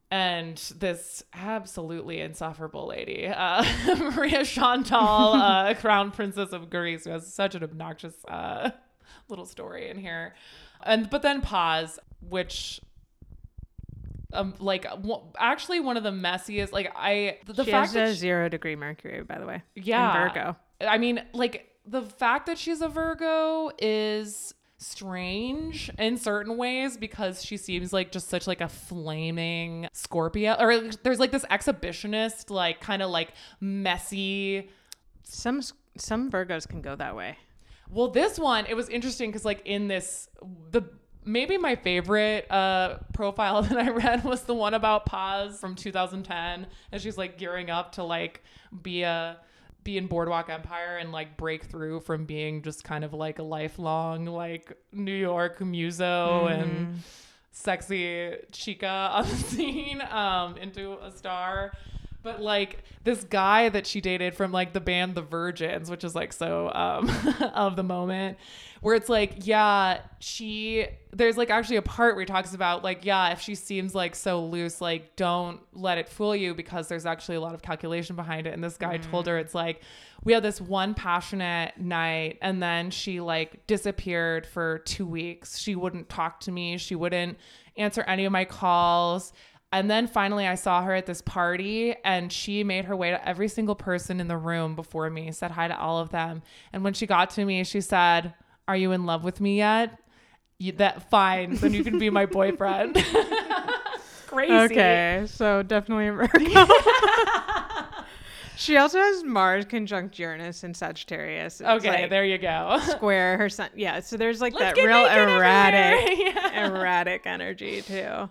and this absolutely insufferable lady, uh, *laughs* Marie-Chantal, uh, *laughs* Crown Princess of Greece, who has such an obnoxious uh, little story in here. And but then Paz, which um like w- actually one of the messiest like I the she fact that she- zero degree Mercury, by the way. yeah In Virgo. I mean like the fact that she's a Virgo is strange in certain ways because she seems like just such like a flaming Scorpio or there's like this exhibitionist like kind of like messy Some some Virgos can go that way. Well, this one, it was interesting because, like, in this, the maybe my favorite uh, profile *laughs* that I read was the one about Paz from 2010, and she's like gearing up to like be a be in Boardwalk Empire and like break through from being just kind of like a lifelong like New York muso and sexy chica on the *laughs* scene um, into a star. But like this guy that she dated from like the band The Virgins, which is like so um, *laughs* of the moment, where it's like, yeah, she there's like actually a part where he talks about like, yeah, if she seems like so loose, like don't let it fool you because there's actually a lot of calculation behind it. And this guy told her it's like we had this one passionate night and then she like disappeared for two weeks. She wouldn't talk to me. She wouldn't answer any of my calls. And then finally, I saw her at this party, and she made her way to every single person in the room before me, said hi to all of them. And when she got to me, she said, Are you in love with me yet? You, that fine, then you can be my boyfriend. *laughs* Crazy. Okay, so definitely a Virgo. *laughs* she also has Mars conjunct Uranus in Sagittarius. It's Okay, like there you go. square her sun. Yeah, so there's like Let's that real erratic. *laughs* Yeah. erratic energy too.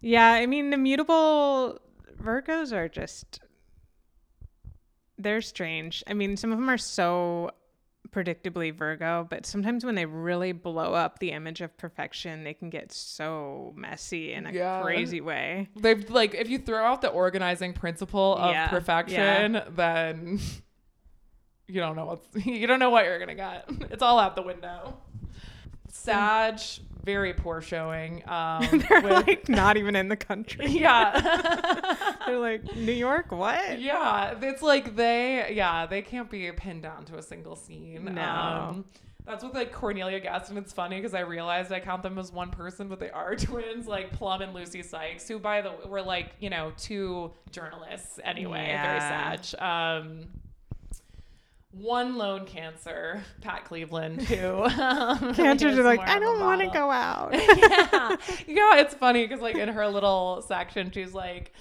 Yeah, I mean the mutable Virgos are just they're strange. I mean, some of them are so predictably Virgo, but sometimes when they really blow up the image of perfection, they can get so messy in a Yeah. crazy way. They've like if you throw out the organizing principle of Yeah, perfection, then *laughs* you don't know what's *laughs* you don't know what you're gonna get. *laughs* It's all out the window. Sag, very poor showing. Um, *laughs* They're with- like not even in the country. *laughs* yeah, *laughs* They're like New York, what? yeah. It's like they, yeah, they can't be pinned down to a single scene. No. Um, that's with like Cornelia Guest, and it's funny because I realized I count them as one person, but they are twins, like Plum and Lucy Sykes, who by the way were like you know two journalists anyway, very Yeah. sad. Um, one lone cancer, *laughs* Pat Cleveland, who *laughs* um, *laughs* Cancers is are like, I don't want to go out. yeah, yeah, it's funny because like in her little section, she's like,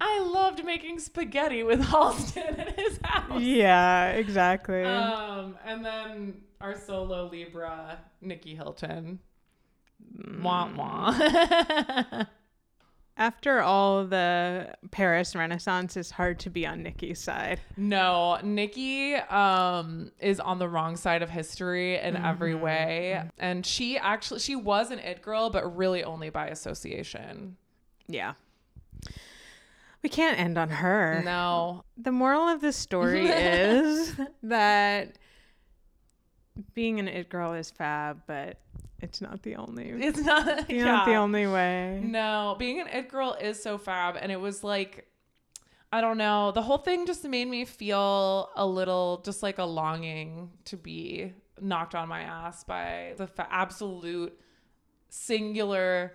"I loved making spaghetti with Halston at his house." yeah, exactly. Um, and then our solo Libra, Nicky Hilton. Wah wah. After all the Paris Renaissance, it's hard to be on Nicky's side. No, Nicky um is on the wrong side of history in every way. And she actually she was an it girl, but really only by association. Yeah. We can't end on her. No. The moral of this story *laughs* is that being an it girl is fab, but it's not the only. *laughs* It's not *laughs* It's yeah. not the only way. No, being an it girl is so fab and it was like I don't know, the whole thing just made me feel a little just like a longing to be knocked on my ass by the fa- absolute singular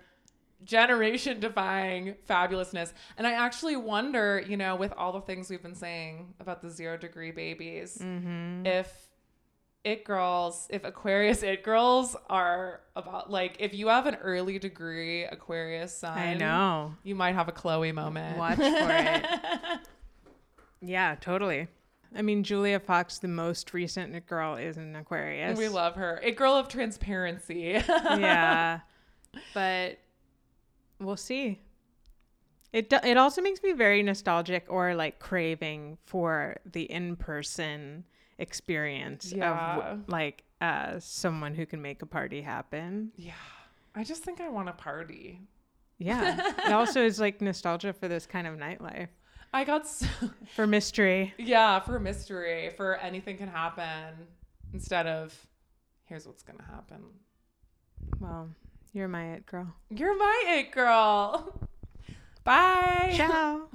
generation defying fabulousness. And I actually wonder, you know, with all the things we've been saying about the zero degree babies, Mm-hmm. if it girls, if Aquarius it girls are about like if you have an early degree Aquarius sign, I know. you might have a Chloe moment. Watch for it. *laughs* Yeah, totally. I mean, Julia Fox, the most recent it girl, is an Aquarius. we love her. It girl of transparency. yeah, *laughs* but we'll see. It do- it also makes me very nostalgic or like craving for the in person experience Yeah. of like uh, someone who can make a party happen. yeah. I just think I want a party. Yeah, *laughs* it also is like nostalgia for this kind of nightlife, I got so, *laughs* for mystery. yeah, for mystery, for anything can happen instead of here's what's going to happen. Well, you're my it girl. You're my it girl. *laughs* Bye. Ciao.